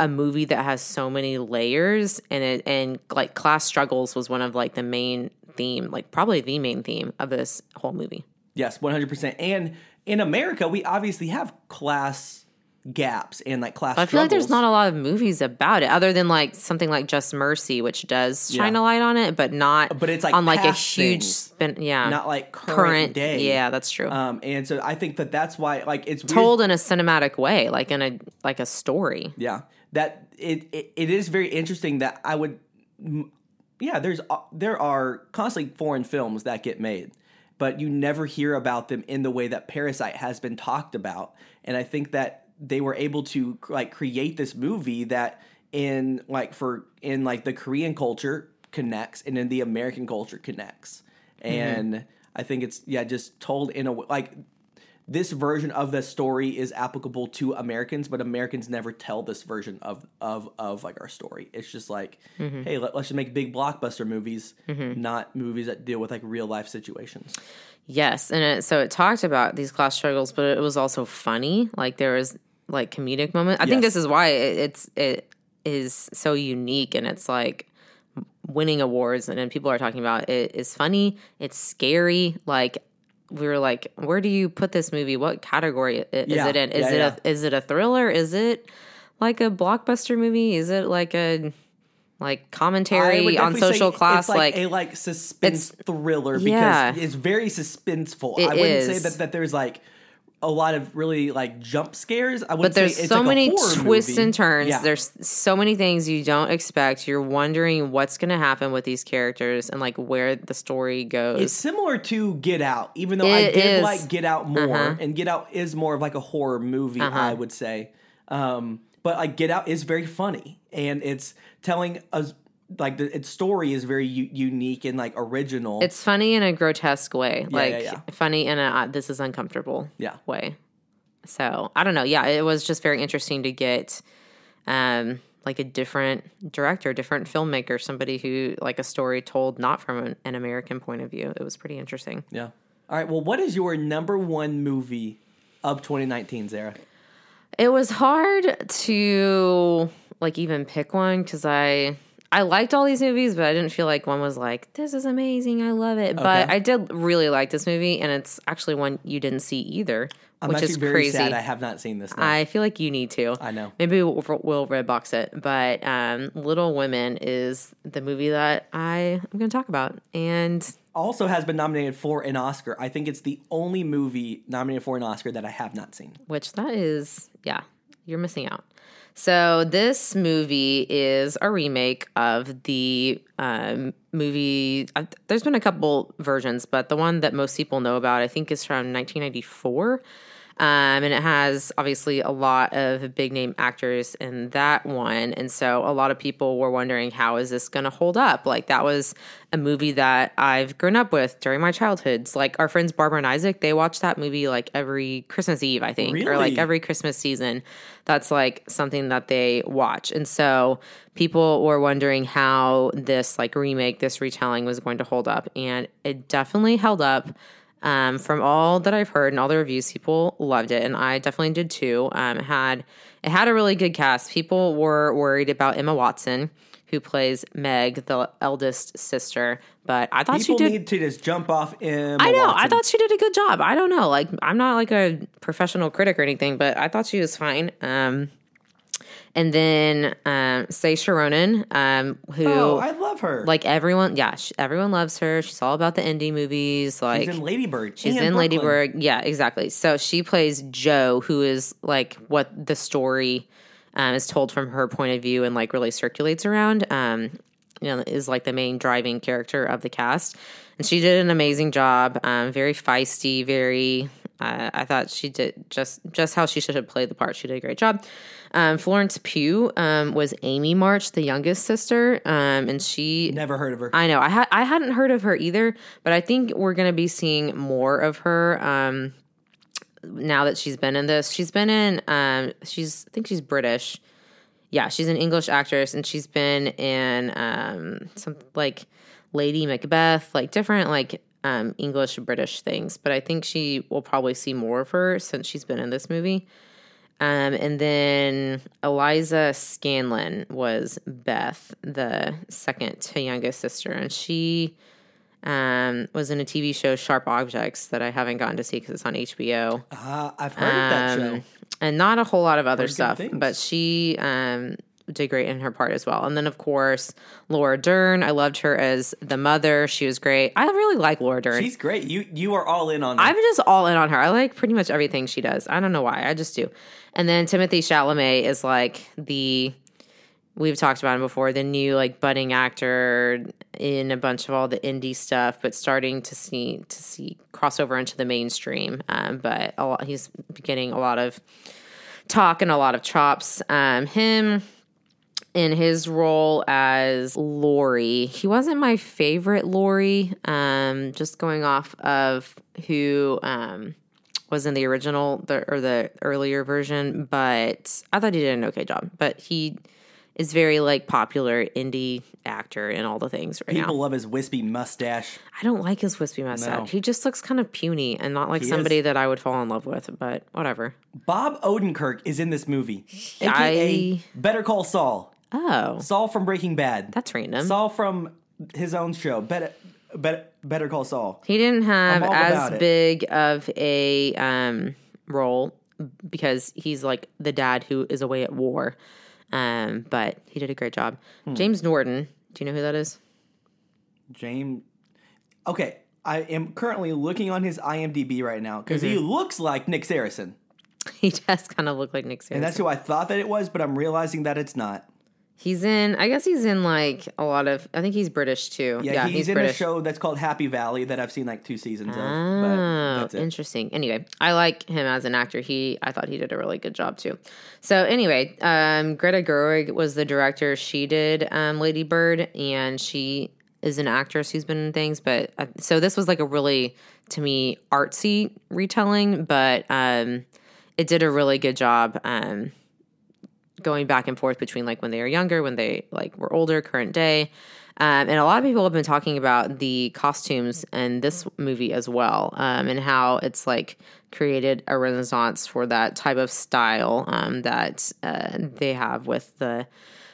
a movie that has so many layers and it and like class struggles was one of like the main theme like probably the main theme of this whole movie Yes, one hundred percent. And in America, we obviously have class gaps and like class. i feel like there's not a lot of movies about it other than like something like just mercy which does shine Yeah. a light on it but not But it's, like, on like a huge things, spin yeah not like current, day. yeah that's true Um, and so I think that that's why like it's weird- told in a cinematic way like in a like a story Yeah, that it, it it is very interesting that I would. Yeah, there's uh, there are constantly foreign films that get made, but you never hear about them in the way that Parasite has been talked about, and I think that they were able to like create this movie that in like for in like the Korean culture connects and in the American culture connects, and I think it's yeah just told in a like this version of the story is applicable to Americans, but Americans never tell this version of of of like our story. It's just like, mm-hmm. hey, let, us just make big blockbuster movies, mm-hmm. not movies that deal with like real life situations. Yes, and it, so it talked about these class struggles, but it was also funny. Like there was like comedic moments. I think this is why it, it's it is so unique, and it's like winning awards, and then people are talking about it is funny. It's scary. Like we were like, where do you put this movie? What category is Yeah, it in? Is yeah, it yeah. a is it a thriller? Is it like a blockbuster movie? Is it like a like commentary on social class? It's like, like a like suspense thriller because it's very suspenseful. It I wouldn't say that that there's like a lot of really like jump scares. I would But there's so like many twists movie. and turns. Yeah. There's so many things you don't expect. You're wondering what's going to happen with these characters and like where the story goes. It's similar to Get Out, even though I did is. like Get Out more, Uh-huh. and Get Out is more of like a horror movie, I would say. Um, but like Get Out is very funny, and it's telling a like the its story is very u- unique and like original. It's funny in a grotesque way, like yeah, yeah. funny in a uh, this is uncomfortable Yeah. way. So I don't know. Yeah, it was just very interesting to get um, like a different director, different filmmaker, somebody who like a story told not from an, an American point of view. It was pretty interesting. yeah. All right. Well, what is your number one movie of 2019, Zara? It was hard to like even pick one because I I liked all these movies, but I didn't feel like one was like this is amazing. I love it. But I did really like this movie, and it's actually one you didn't see either, I'm which is crazy. sad. I have not seen this. Now. I feel like you need to. I know. Maybe we'll, we'll Redbox it, but um, Little Women is the movie that I am going to talk about, and also has been nominated for an Oscar. I think it's the only movie nominated for an Oscar that I have not seen. which that is, yeah, you're missing out. So this movie is a remake of the um, movie. Uh, there's been a couple versions, but the one that most people know about, I think, is from 1994. Um, and it has obviously a lot of big name actors in that one. And so a lot of people were wondering, how is this going to hold up? Like, that was a movie that I've grown up with during my childhoods. Like, our friends Barbara and Isaac, they watch that movie like every Christmas Eve, I think, or like every Christmas season. That's like something that they watch. And so people were wondering how this like remake, this retelling was going to hold up. And it definitely held up. Um, from all that I've heard and all the reviews, people loved it, and I definitely did too. Um, it had it had a really good cast. People were worried about Emma Watson, who plays Meg, the eldest sister, but I thought People she did. need to just jump off. Emma I know. I thought she did a good job. I don't know. Like I'm not like a professional critic or anything, but I thought she was fine. Um, and then um, Saoirse Ronan, um, who Oh, I love her. like everyone, yeah, she, everyone loves her. She's all about the indie movies. Like she's in Ladybird. She's in. Ladybird. Yeah, exactly. So she plays Jo, who is like what the story um, is told from her point of view and like really circulates around. Um, you know, is like the main driving character of the cast, and she did an amazing job. Um, very feisty, very. Uh, I thought she did just just how she should have played the part. She did a great job. Um, Florence Pugh um, was Amy March, the youngest sister, um, and she Never heard of her. I know. I had I hadn't heard of her either, but I think we're going to be seeing more of her um, now that she's been in this. She's been in. Um, she's I think she's British. Yeah, she's an English actress, and she's been in um, some like Lady Macbeth, like different like um, English British things. But I think she will probably see more of her since she's been in this movie. Um, and then Eliza Scanlen was Beth, the second to youngest sister, and she um, was in a TV show, Sharp Objects, that I haven't gotten to see because it's on HBO. Uh, I've heard of that show. Um, and not a whole lot of other stuff, but she um, did great in her part as well. And then, of course, Laura Dern. I loved her as the mother. She was great. I really like Laura Dern. She's great. You you are all in on her. I'm just all in on her. I like pretty much everything she does. I don't know why. I just do. And then Timothée Chalamet is like the we've talked about him before, the new like budding actor in a bunch of all the indie stuff, but starting to see to see crossover into the mainstream. Um, but a lot, he's getting a lot of talk and a lot of chops. Um, him in his role as Laurie. He wasn't my favorite Laurie, um, just going off of who um, was in the original the, or the earlier version, but I thought he did an okay job. But he is very like popular indie actor in all the things right People now. love his wispy mustache. I don't like his wispy mustache. No. He just looks kind of puny and not like He somebody is. that I would fall in love with, but whatever. Bob Odenkirk is in this movie, aka I- Better Call Saul. Oh, Saul from Breaking Bad. that's random. Saul from his own show. Better Better Better Call Saul. He didn't have as about it. big of a um, role because he's like the dad who is away at war. Um, but he did a great job. Hmm. James Norton, do you know who that is? James. Okay, I am currently looking on his IMDb right now because he looks like Nick Saracen, He does kind of look like Nick and that's who I thought that it was, but I'm realizing that it's not. He's in. I guess he's in like a lot of. I think he's British too. Yeah, he's, in British. a show that's called Happy Valley that I've seen like two seasons of. Oh, but interesting. Anyway, I like him as an actor. He, I thought he did a really good job too. So anyway, um, Greta Gerwig was the director. She did um, Lady Bird, and she is an actress who's been in things. But uh, so this was like a really, to me, artsy retelling, but um, it did a really good job. Um, going back and forth between like when they were younger, when they like were older, current day. Um, and a lot of people have been talking about the costumes in this movie as well, um, and how it's like created a renaissance for that type of style um, that uh, they have with the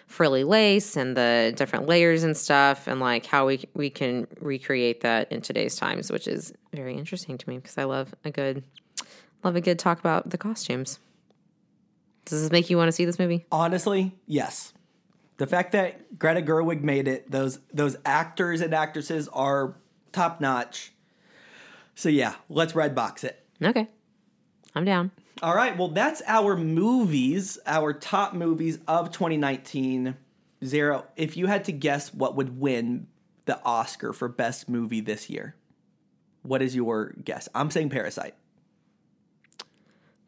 frilly lace and the different layers and stuff, and like how we we can recreate that in today's times, which is very interesting to me because I love a good love a good talk about the costumes. Does this make you want to see this movie? Honestly, yes. The fact that Greta Gerwig made it, those those actors and actresses are top notch. So yeah, let's Redbox it. Okay, I'm down. All right, well that's our movies, our top movies of 2019. Zero. If you had to guess what would win the Oscar for best movie this year, what is your guess? I'm saying Parasite.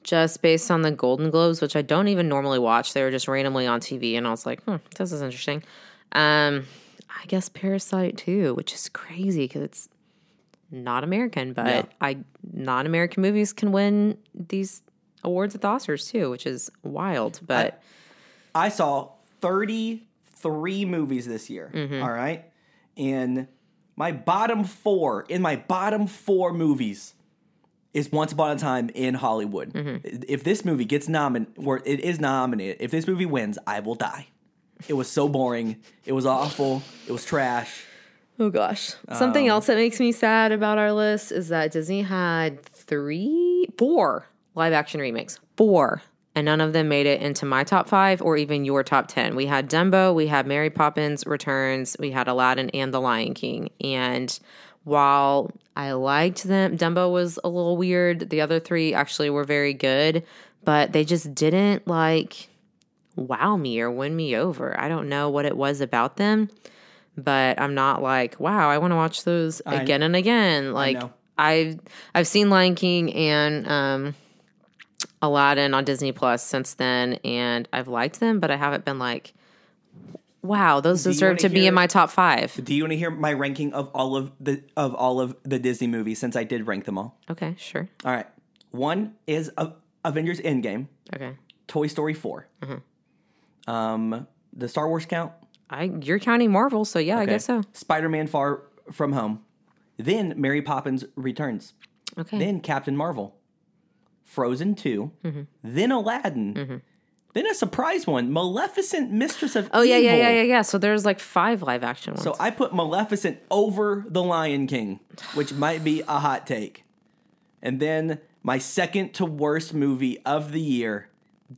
Just based on the Golden Globes, which I don't even normally watch. They were just randomly on TV, and I was like, hmm, this is interesting. Um, I guess Parasite too, which is crazy because it's not American, but Yeah. I non-American movies can win these awards at the Oscars too, which is wild. But I saw 33 movies this year. all right. And my bottom four, in my bottom four movies, is Once Upon a Time in Hollywood. If this movie gets nominated, or it is nominated, if this movie wins, I will die. It was so boring. It was awful. It was trash. oh gosh, Um, something else that makes me sad about our list is that Disney had three, four live-action remakes, four. And none of them made it into my top five or even your top 10. We had Dumbo, we had Mary Poppins Returns, we had Aladdin, and The Lion King. And while I liked them, Dumbo was a little weird. The other three actually were very good, but they just didn't like wow me or win me over. I don't know what it was about them, but I'm not like, wow, I want to watch those I- again and again. Like. I've I've seen Lion King and um Aladdin on Disney Plus since then, and I've liked them, but I haven't been like, wow, those deserve to be in my top five. Do you want to hear my ranking of all of the of all of the Disney movies since I did rank them all? Okay, sure. All right. One is A- Avengers Endgame, Okay. Toy Story 4. Mm-hmm. Um, the Star Wars count? I you're counting Marvel, so yeah, I guess so. Spider Man Far From Home. Then Mary Poppins Returns. Okay. Then Captain Marvel. Frozen 2. Mm-hmm. Then Aladdin. Then a surprise one Maleficent Mistress of Evil. oh yeah, yeah, Evil. yeah, yeah, yeah. So there's like five live action ones. So I put Maleficent over The Lion King, which might be a hot take. And then my second to worst movie of the year,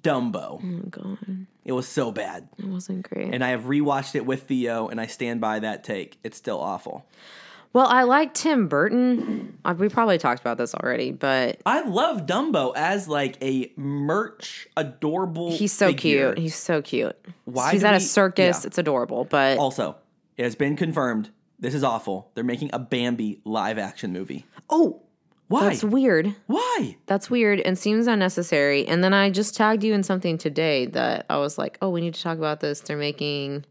Dumbo. oh god, It was so bad. it wasn't great. And I have rewatched it with Theo, and I stand by that take. It's still awful. Well, I like Tim Burton. Uh, We probably talked about this already, but I love Dumbo as like a merch, adorable. he's so figure. cute. He's so cute. Why He's at a circus. yeah. It's adorable, but Also, it has been confirmed. This is awful. They're making a Bambi live action movie. oh, Why? that's weird. Why? That's weird and seems unnecessary. And then I just tagged you in something today that I was like, oh, we need to talk about this. They're making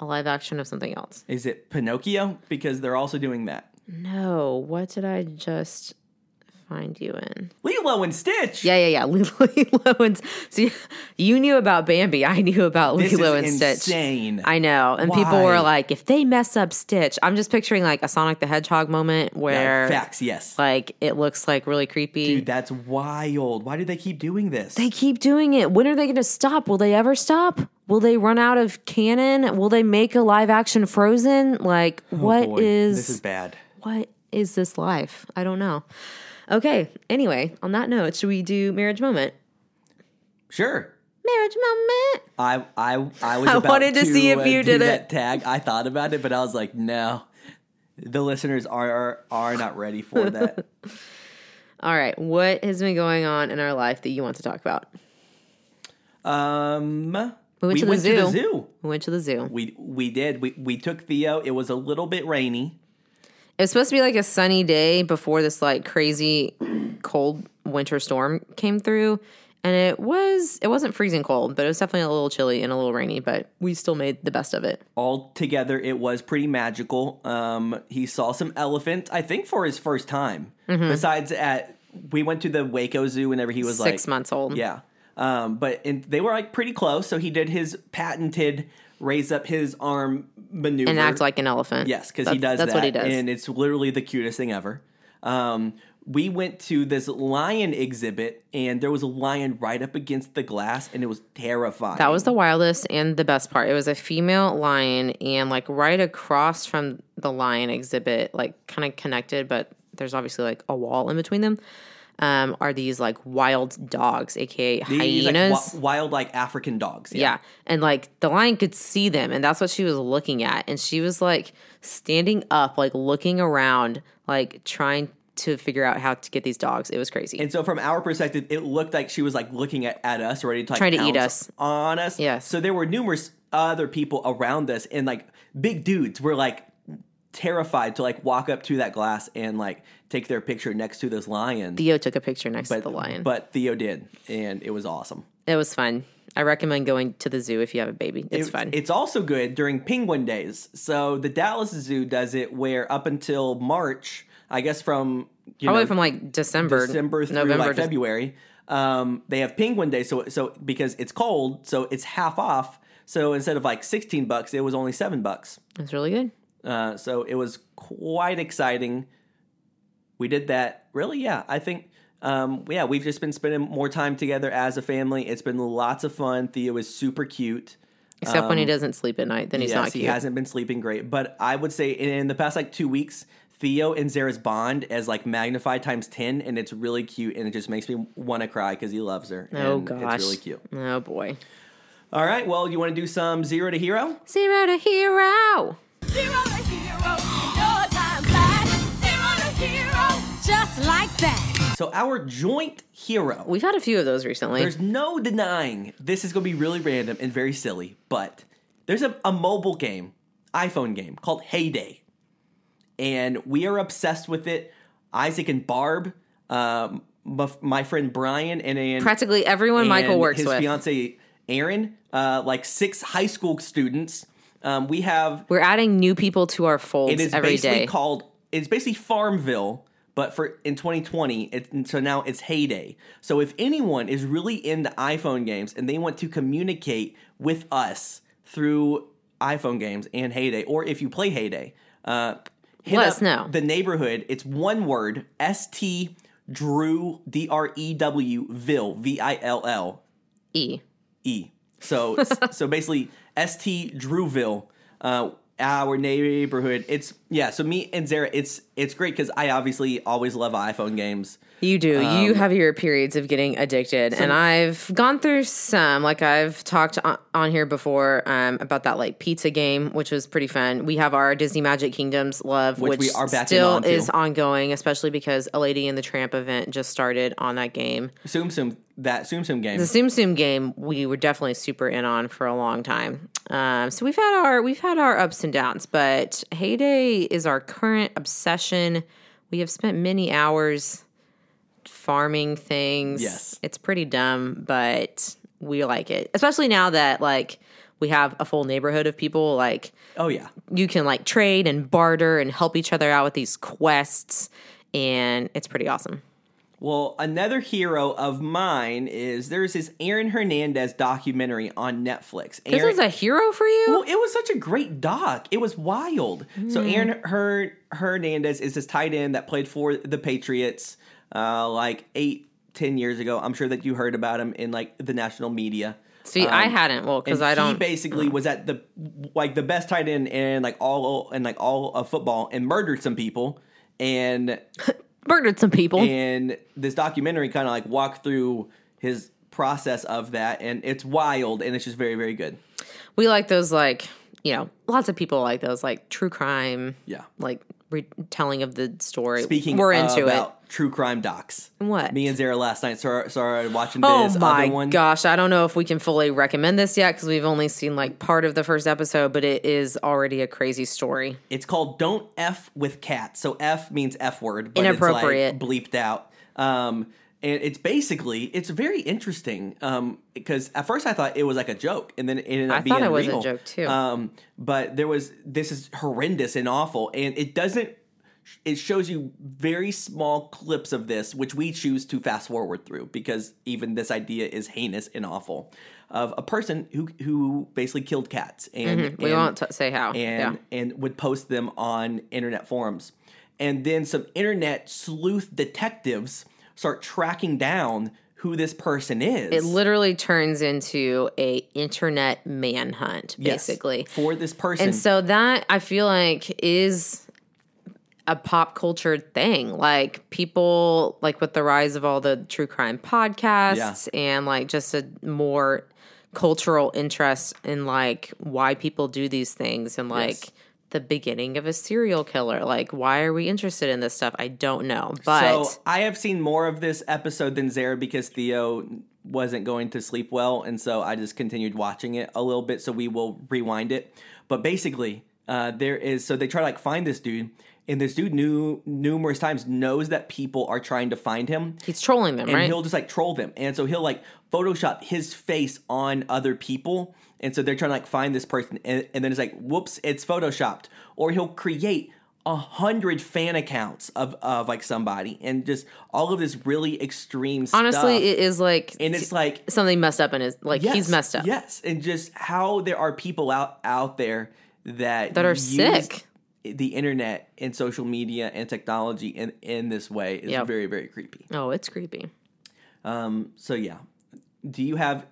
a live action of something else. Is it Pinocchio? Because they're also doing that. No, what did I just find you in? Lilo and Stitch. Yeah, yeah, yeah. Lilo and Stitch. See, you knew about Bambi. I knew about This Lilo is and Stitch. insane. I know. And people were like, if they mess up Stitch, I'm just picturing like a Sonic the Hedgehog moment Yeah, where facts, yes. like it looks like really creepy. Dude, that's wild. Why do they keep doing this? They keep doing it. When are they going to stop? Will they ever stop? Will they run out of canon? Will they make a live action Frozen? Like, what Oh, Boy, is this is bad? what is this life? I don't know. Okay. Anyway, on that note, should we do marriage moment? Sure. Marriage moment. I I I was. I about wanted to see if uh, you did it. that tag. I thought about it, but I was like, no. The listeners are are, are not ready for that. All right. What has been going on in our life that you want to talk about? um, We went to the zoo. zoo. We went to the zoo. We we did. We we took Theo. It was a little bit rainy. It was supposed to be like a sunny day before this like crazy cold winter storm came through. And it was it wasn't freezing cold, but it was definitely a little chilly and a little rainy, but we still made the best of it. All together, it was pretty magical. Um, he saw some elephant, I think, for his first time. Besides, at we went to the Waco Zoo whenever he was Six like months old. Yeah. Um, but in, they were like pretty close, so he did his patented raise up his arm maneuver And act like an elephant. Yes, because he does That's that, what he does. and it's literally the cutest thing ever. Um, we went to this lion exhibit, and there was a lion right up against the glass, and it was terrifying. That was the wildest and the best part. It was a female lion, and like right across from the lion exhibit, like kind of connected, but there's obviously like a wall in between them. Um, are these like wild dogs, aka These, like, hyenas? wi- wild like African dogs. yeah. And like the lion could see them, and that's what she was looking at. And she was like standing up, like looking around, like trying to figure out how to get these dogs. It was crazy. And so, from our perspective, it looked like she was like looking at, at us, ready to like Trying to eat us. on us. Yes. So there were numerous other people around us, and like big dudes were like terrified to like walk up to that glass and like take their picture next to this lion. Theo took a picture next but to the lion. but Theo did, and it was awesome. it was fun. I recommend going to the zoo if you have a baby. It's It- fun. It's also good during penguin days. So the Dallas Zoo does it where up until March, I guess from you Probably know, from like December, December through November, like February. Um, they have Penguin Day, so so because it's cold, so it's half off. So instead of like sixteen bucks, it was only seven bucks. That's really good. Uh, so it was quite exciting. We did that. Really, yeah. I think, um, yeah, we've just been spending more time together as a family. It's been lots of fun. Theo is super cute. Except when he doesn't sleep at night, then he's Um, yes, not he hasn't been sleeping great. But I would say in the past like two weeks, Theo and Zara's bond as like magnified times ten, and it's really cute, and it just makes me want to cry because he loves her. oh and gosh, it's really cute. Oh boy, All right, well, you want to do some zero to hero? zero to hero. Zero to hero, no time flat. Zero to hero, just like that. So our joint hero. We've had a few of those recently. There's no denying this is going to be really random and very silly, but there's a, a mobile game, iPhone game called Hay Day. And we are obsessed with it. Isaac and Barb, um, my, my friend Brian, and, and Practically everyone Michael and works his with. fiance Aaron, uh, like six high school students. Um, we have We're adding new people to our folds every day. it is every basically day. called it's basically Farmville, but for in 2020, it, so now it's Hay Day. So if anyone is really into iPhone games and they want to communicate with us through iPhone games and Hay Day, or if you play Hay Day, uh, hit Let up us know. the neighborhood. It's one word: S T Drew D R E W Ville V I L L e. E. So so basically ST Drewville, uh, our neighborhood. It's yeah. So me and Zara, it's it's great because I obviously always love iPhone games. You do. Um, you have your periods of getting addicted, and I've gone through some. Like I've talked on, on here before um, about that like pizza game, which was pretty fun. We have our Disney Magic Kingdoms love, Which which, we are back still on, is ongoing, especially because a Lady and the Tramp event just started on that game. Tsum Tsum that Tsum Tsum game. The Tsum Tsum game we were definitely super in on for a long time. Um, so we've had our we've had our ups and downs, but Hay Day is our current obsession. We have spent many hours farming things. Yes. it's pretty dumb, but we like it, especially now that like we have a full neighborhood of people. Like oh yeah. you can like trade and barter and help each other out with these quests, and it's pretty awesome. Well, another hero of mine is there's this Aaron Hernandez documentary on Netflix. This Aaron, is a hero for you. Well, it was such a great doc. It was wild. So Mm. Aaron Her- Hernandez is this tight end that played for the Patriots uh, like eight, ten years ago. I'm sure that you heard about him in like the national media. See, I hadn't. Well, because Um, I don't. He basically was at the like the best tight end in like all and like all of football and murdered some people. And murdered some people. and this documentary kind of like walked through his process of that, and it's wild and it's just very very good. we like those, like, you know, lots of people like those, like true crime, Yeah. like retelling of the story. Speaking we're into it. True crime docs. What? Me and Zara last night started, started watching Oh this my other one. gosh, I don't know if we can fully recommend this yet because we've only seen like part of the first episode, but it is already a crazy story. It's called "Don't F with Cats." So F means F word, but Inappropriate. It's like bleeped out. Um, and it's basically it's very interesting um, because at first I thought it was like a joke, and then it ended up I being thought it was a real. joke, too. Um, but there was this is horrendous and awful, and it doesn't. It shows you very small clips of this, which we choose to fast forward through because even this idea is heinous and awful. Of a person who who basically killed cats, and Mm-hmm. We and- won't t- say how. and yeah. and would post them on internet forums. And then some internet sleuth detectives start tracking down who this person is. It literally turns into a internet manhunt, Yes, basically. for this person. And so that I feel like is a pop culture thing. Like people like with the rise of all the true crime podcasts and like just a more cultural interest in like why people do these things and like Yes. the beginning of a serial killer. Like why are we interested in this stuff? I don't know. But so I have seen more of this episode than Zara because Theo wasn't going to sleep well, and so I just continued watching it a little bit. So we will rewind it. But basically, uh, there is so they try to like find this dude, and this dude knew numerous times knows that people are trying to find him. he's trolling them, and right? he'll just like troll them. And so he'll like Photoshop his face on other people. And so they're trying to like find this person, and, and then it's like, whoops, it's photoshopped. Or he'll create a hundred fan accounts of of like somebody, and just all of this really extreme Honestly, stuff. it is like and it's like something messed up in his like yes, he's messed up. Yes, and just how there are people out out there that That are sick. The internet and social media and technology in in this way is Yep. very very creepy. Oh, it's creepy. Um, so yeah, do you have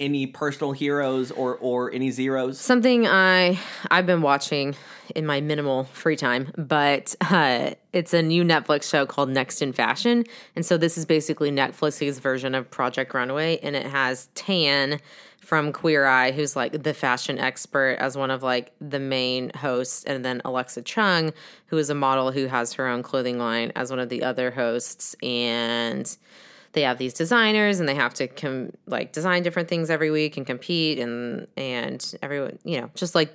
any personal heroes or or any zeros? Something I I've been watching in my minimal free time, but uh, it's a new Netflix show called Next in Fashion, and so this is basically Netflix's version of Project Runway, and it has Tan from Queer Eye, who's like the fashion expert, as one of like the main hosts, and then Alexa Chung, who is a model who has her own clothing line, as one of the other hosts, and they have these designers and they have to com- like design different things every week and compete and and everyone you know just like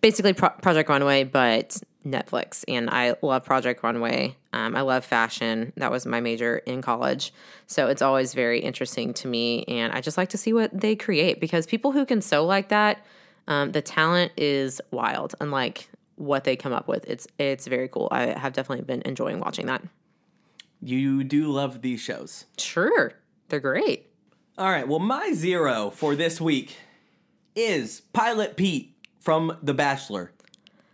basically Pro- project runway but netflix and i love project runway. Um, i love fashion. That was my major in college. So it's always very interesting to me and i just like to see what they create because people who can sew like that um, the talent is wild and like what they come up with. It's it's very cool. I have definitely been enjoying watching that. You do love these shows. sure. They're great. All right. Well, my zero for this week is Pilot Pete from The Bachelor.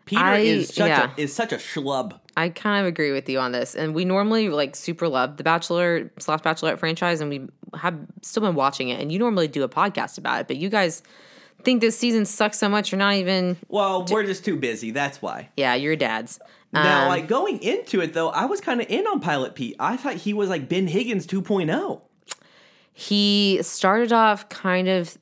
Peter I- is such yeah. a is such a schlub. I kind of agree with you on this. And we normally like super love the Bachelor slash Bachelorette franchise, and we have still been watching it. And you normally do a podcast about it, but you guys think this season sucks so much you're not even. Well, we're just too busy. That's why. Yeah, your dad's. Now, Um, like going into it though, I was kind of in on Pilot Pete. I thought he was like Ben Higgins oh. 2.0. he started off kind of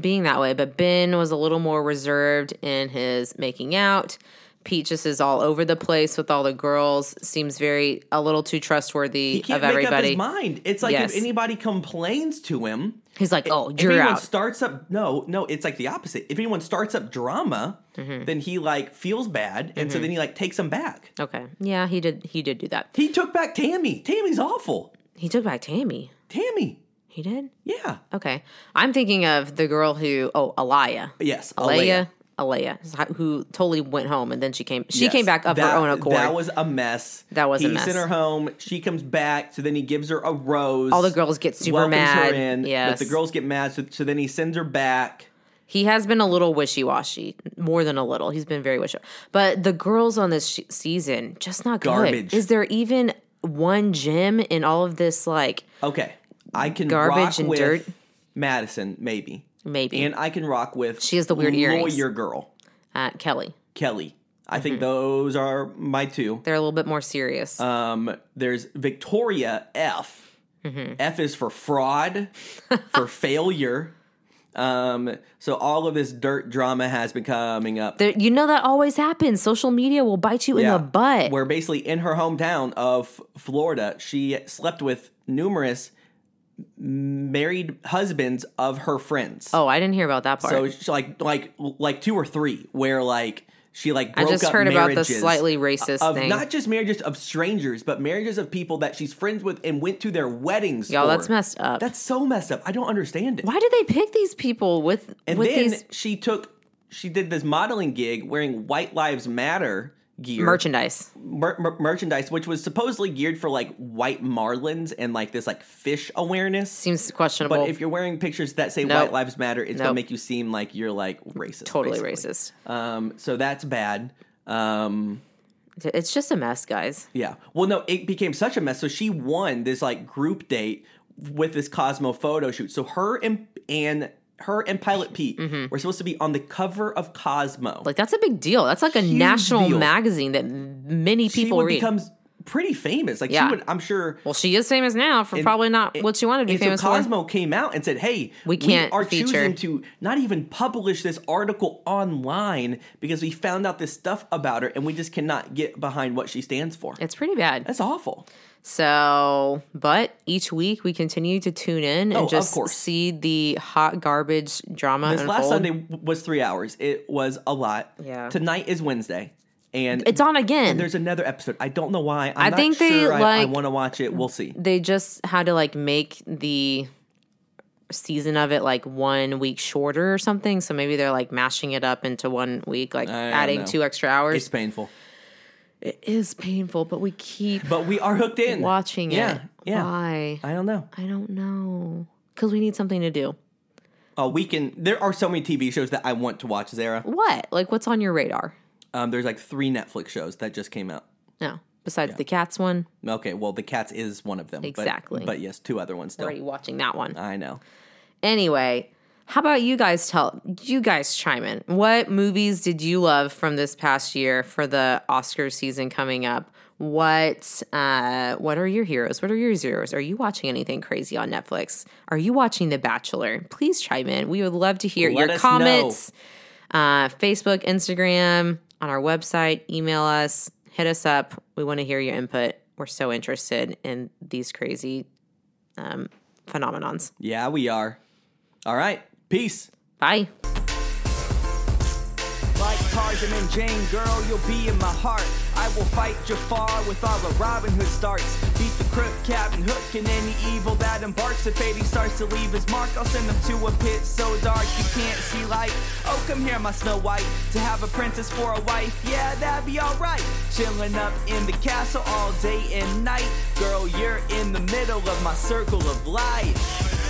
being that way, but Ben was a little more reserved in his making out. Pete just is all over the place with all the girls. Seems very a little too trustworthy He can't of make up everybody. his mind. It's like Yes. if anybody complains to him, He's like, "Oh, if you're anyone out." starts up no no it's like the opposite if anyone starts up drama Mm-hmm. then he like feels bad and so then he like takes them back okay, yeah, he did. He did do that. he took back tammy tammy's awful He took back Tammy. tammy He did. yeah Okay. I'm thinking of the girl who, oh, Alayah. yes Alayah. Alayah, who totally went home and then she came. She Yes. came back of That- her own accord. that was a mess That was a he mess. sent her home she comes back so then he gives her a rose All the girls get super mad. her in Yes. but the girls get mad so, so then he sends her back he has been a little wishy washy, more than a little. He's been very wishy. But the girls on this sh- season just not good. Garbage. Is there even one gem in all of this? Like okay i can Garbage rock and with dirt? madison maybe maybe and i can rock with She has the weird earrings. lawyer girl uh, Kelly. Kelly. I Mm-hmm. think those are my two. They're a little bit more serious. Um, there's Victoria F. Mm-hmm. F is for fraud, for failure. Um, so all of this dirt drama has been coming up. There, you know that always happens. Social media will bite you in the butt. Where basically in her hometown of Florida, she slept with numerous married husbands of her friends. oh, I didn't hear about that part. so she, like like like two or three where like she like I broke just up heard about the slightly racist of thing. not just marriages of strangers, but marriages of people that she's friends with and went to their weddings. Y'all, for. that's messed up. That's so messed up. I don't understand it. Why did they pick these people with And with then these she took she did this modeling gig wearing White Lives Matter gear merchandise? mer- mer- merchandise, which was supposedly geared for like white marlins and like this like fish awareness. Seems questionable. But if you're wearing pictures that say Nope. White Lives Matter, it's gonna make you seem like you're like racist. totally basically. racist. Um, so that's bad. Um, It's just a mess, guys. yeah. Well, no, it became such a mess. So she won this like group date with this Cosmo photo shoot. So her and and her and Pilot Pete were supposed to be on the cover of Cosmo. Mm-hmm. Like that's a big deal. That's like a Huge national deal. magazine that many she people would read. become pretty famous. Like Yeah. she would, I'm sure. well, she is famous now for probably not what she wanted to be and famous so for. Cosmo came out and said, "Hey, We can't are feature." choosing to not even publish this article online because we found out this stuff about her, and we just cannot get behind what she stands for. It's pretty bad. That's awful." So, but each week we continue to tune in and Oh, just see the hot garbage drama This unfold. last Sunday was three hours. It was a lot. Yeah. Tonight is Wednesday, and It's on again. There's another episode. I don't know why. I'm I think they, sure I, I like- want to watch it. We'll see. they just had to like make the season of it like one week shorter or something. So maybe they're like mashing it up into one week, like I adding two extra hours. It's painful, it is painful, but we keep but we are hooked in. watching Yeah, it. yeah. Why? I don't know. I don't know. Because we need something to do. Uh, we can. There are so many TV shows that I want to watch. Zara. What? Like, what's on your radar? Um, there's like three Netflix shows that just came out. No. Besides the cats one, Okay, well, the Cats is one of them. but- Exactly. But, yes, two other ones still. already watching that one. I know. Anyway, how about you guys tell you guys chime in? What movies did you love from this past year for the Oscar season coming up? What uh what are your heroes? What are your zeros? Are you watching anything crazy on Netflix? Are you watching The Bachelor? Please chime in. We would love to hear Let your comments. Uh Facebook, Instagram, on our website, email us, hit us up. We want to hear your input. We're so interested in these crazy um phenomenons. Yeah, we are. All right. Peace. Bye. Like Tarzan and Jane, girl, you'll be in my heart. I will fight Jafar with all the Robin Hood starts. Beat the crook, Captain Hook, and any evil that embarks. If Fady starts to leave his mark, I'll send him to a pit so dark you can't see light. Oh, come here, my Snow White, to have a princess for a wife. Yeah, that'd be alright. Chilling up in the castle all day and night. Girl, you're in the middle of my circle of life.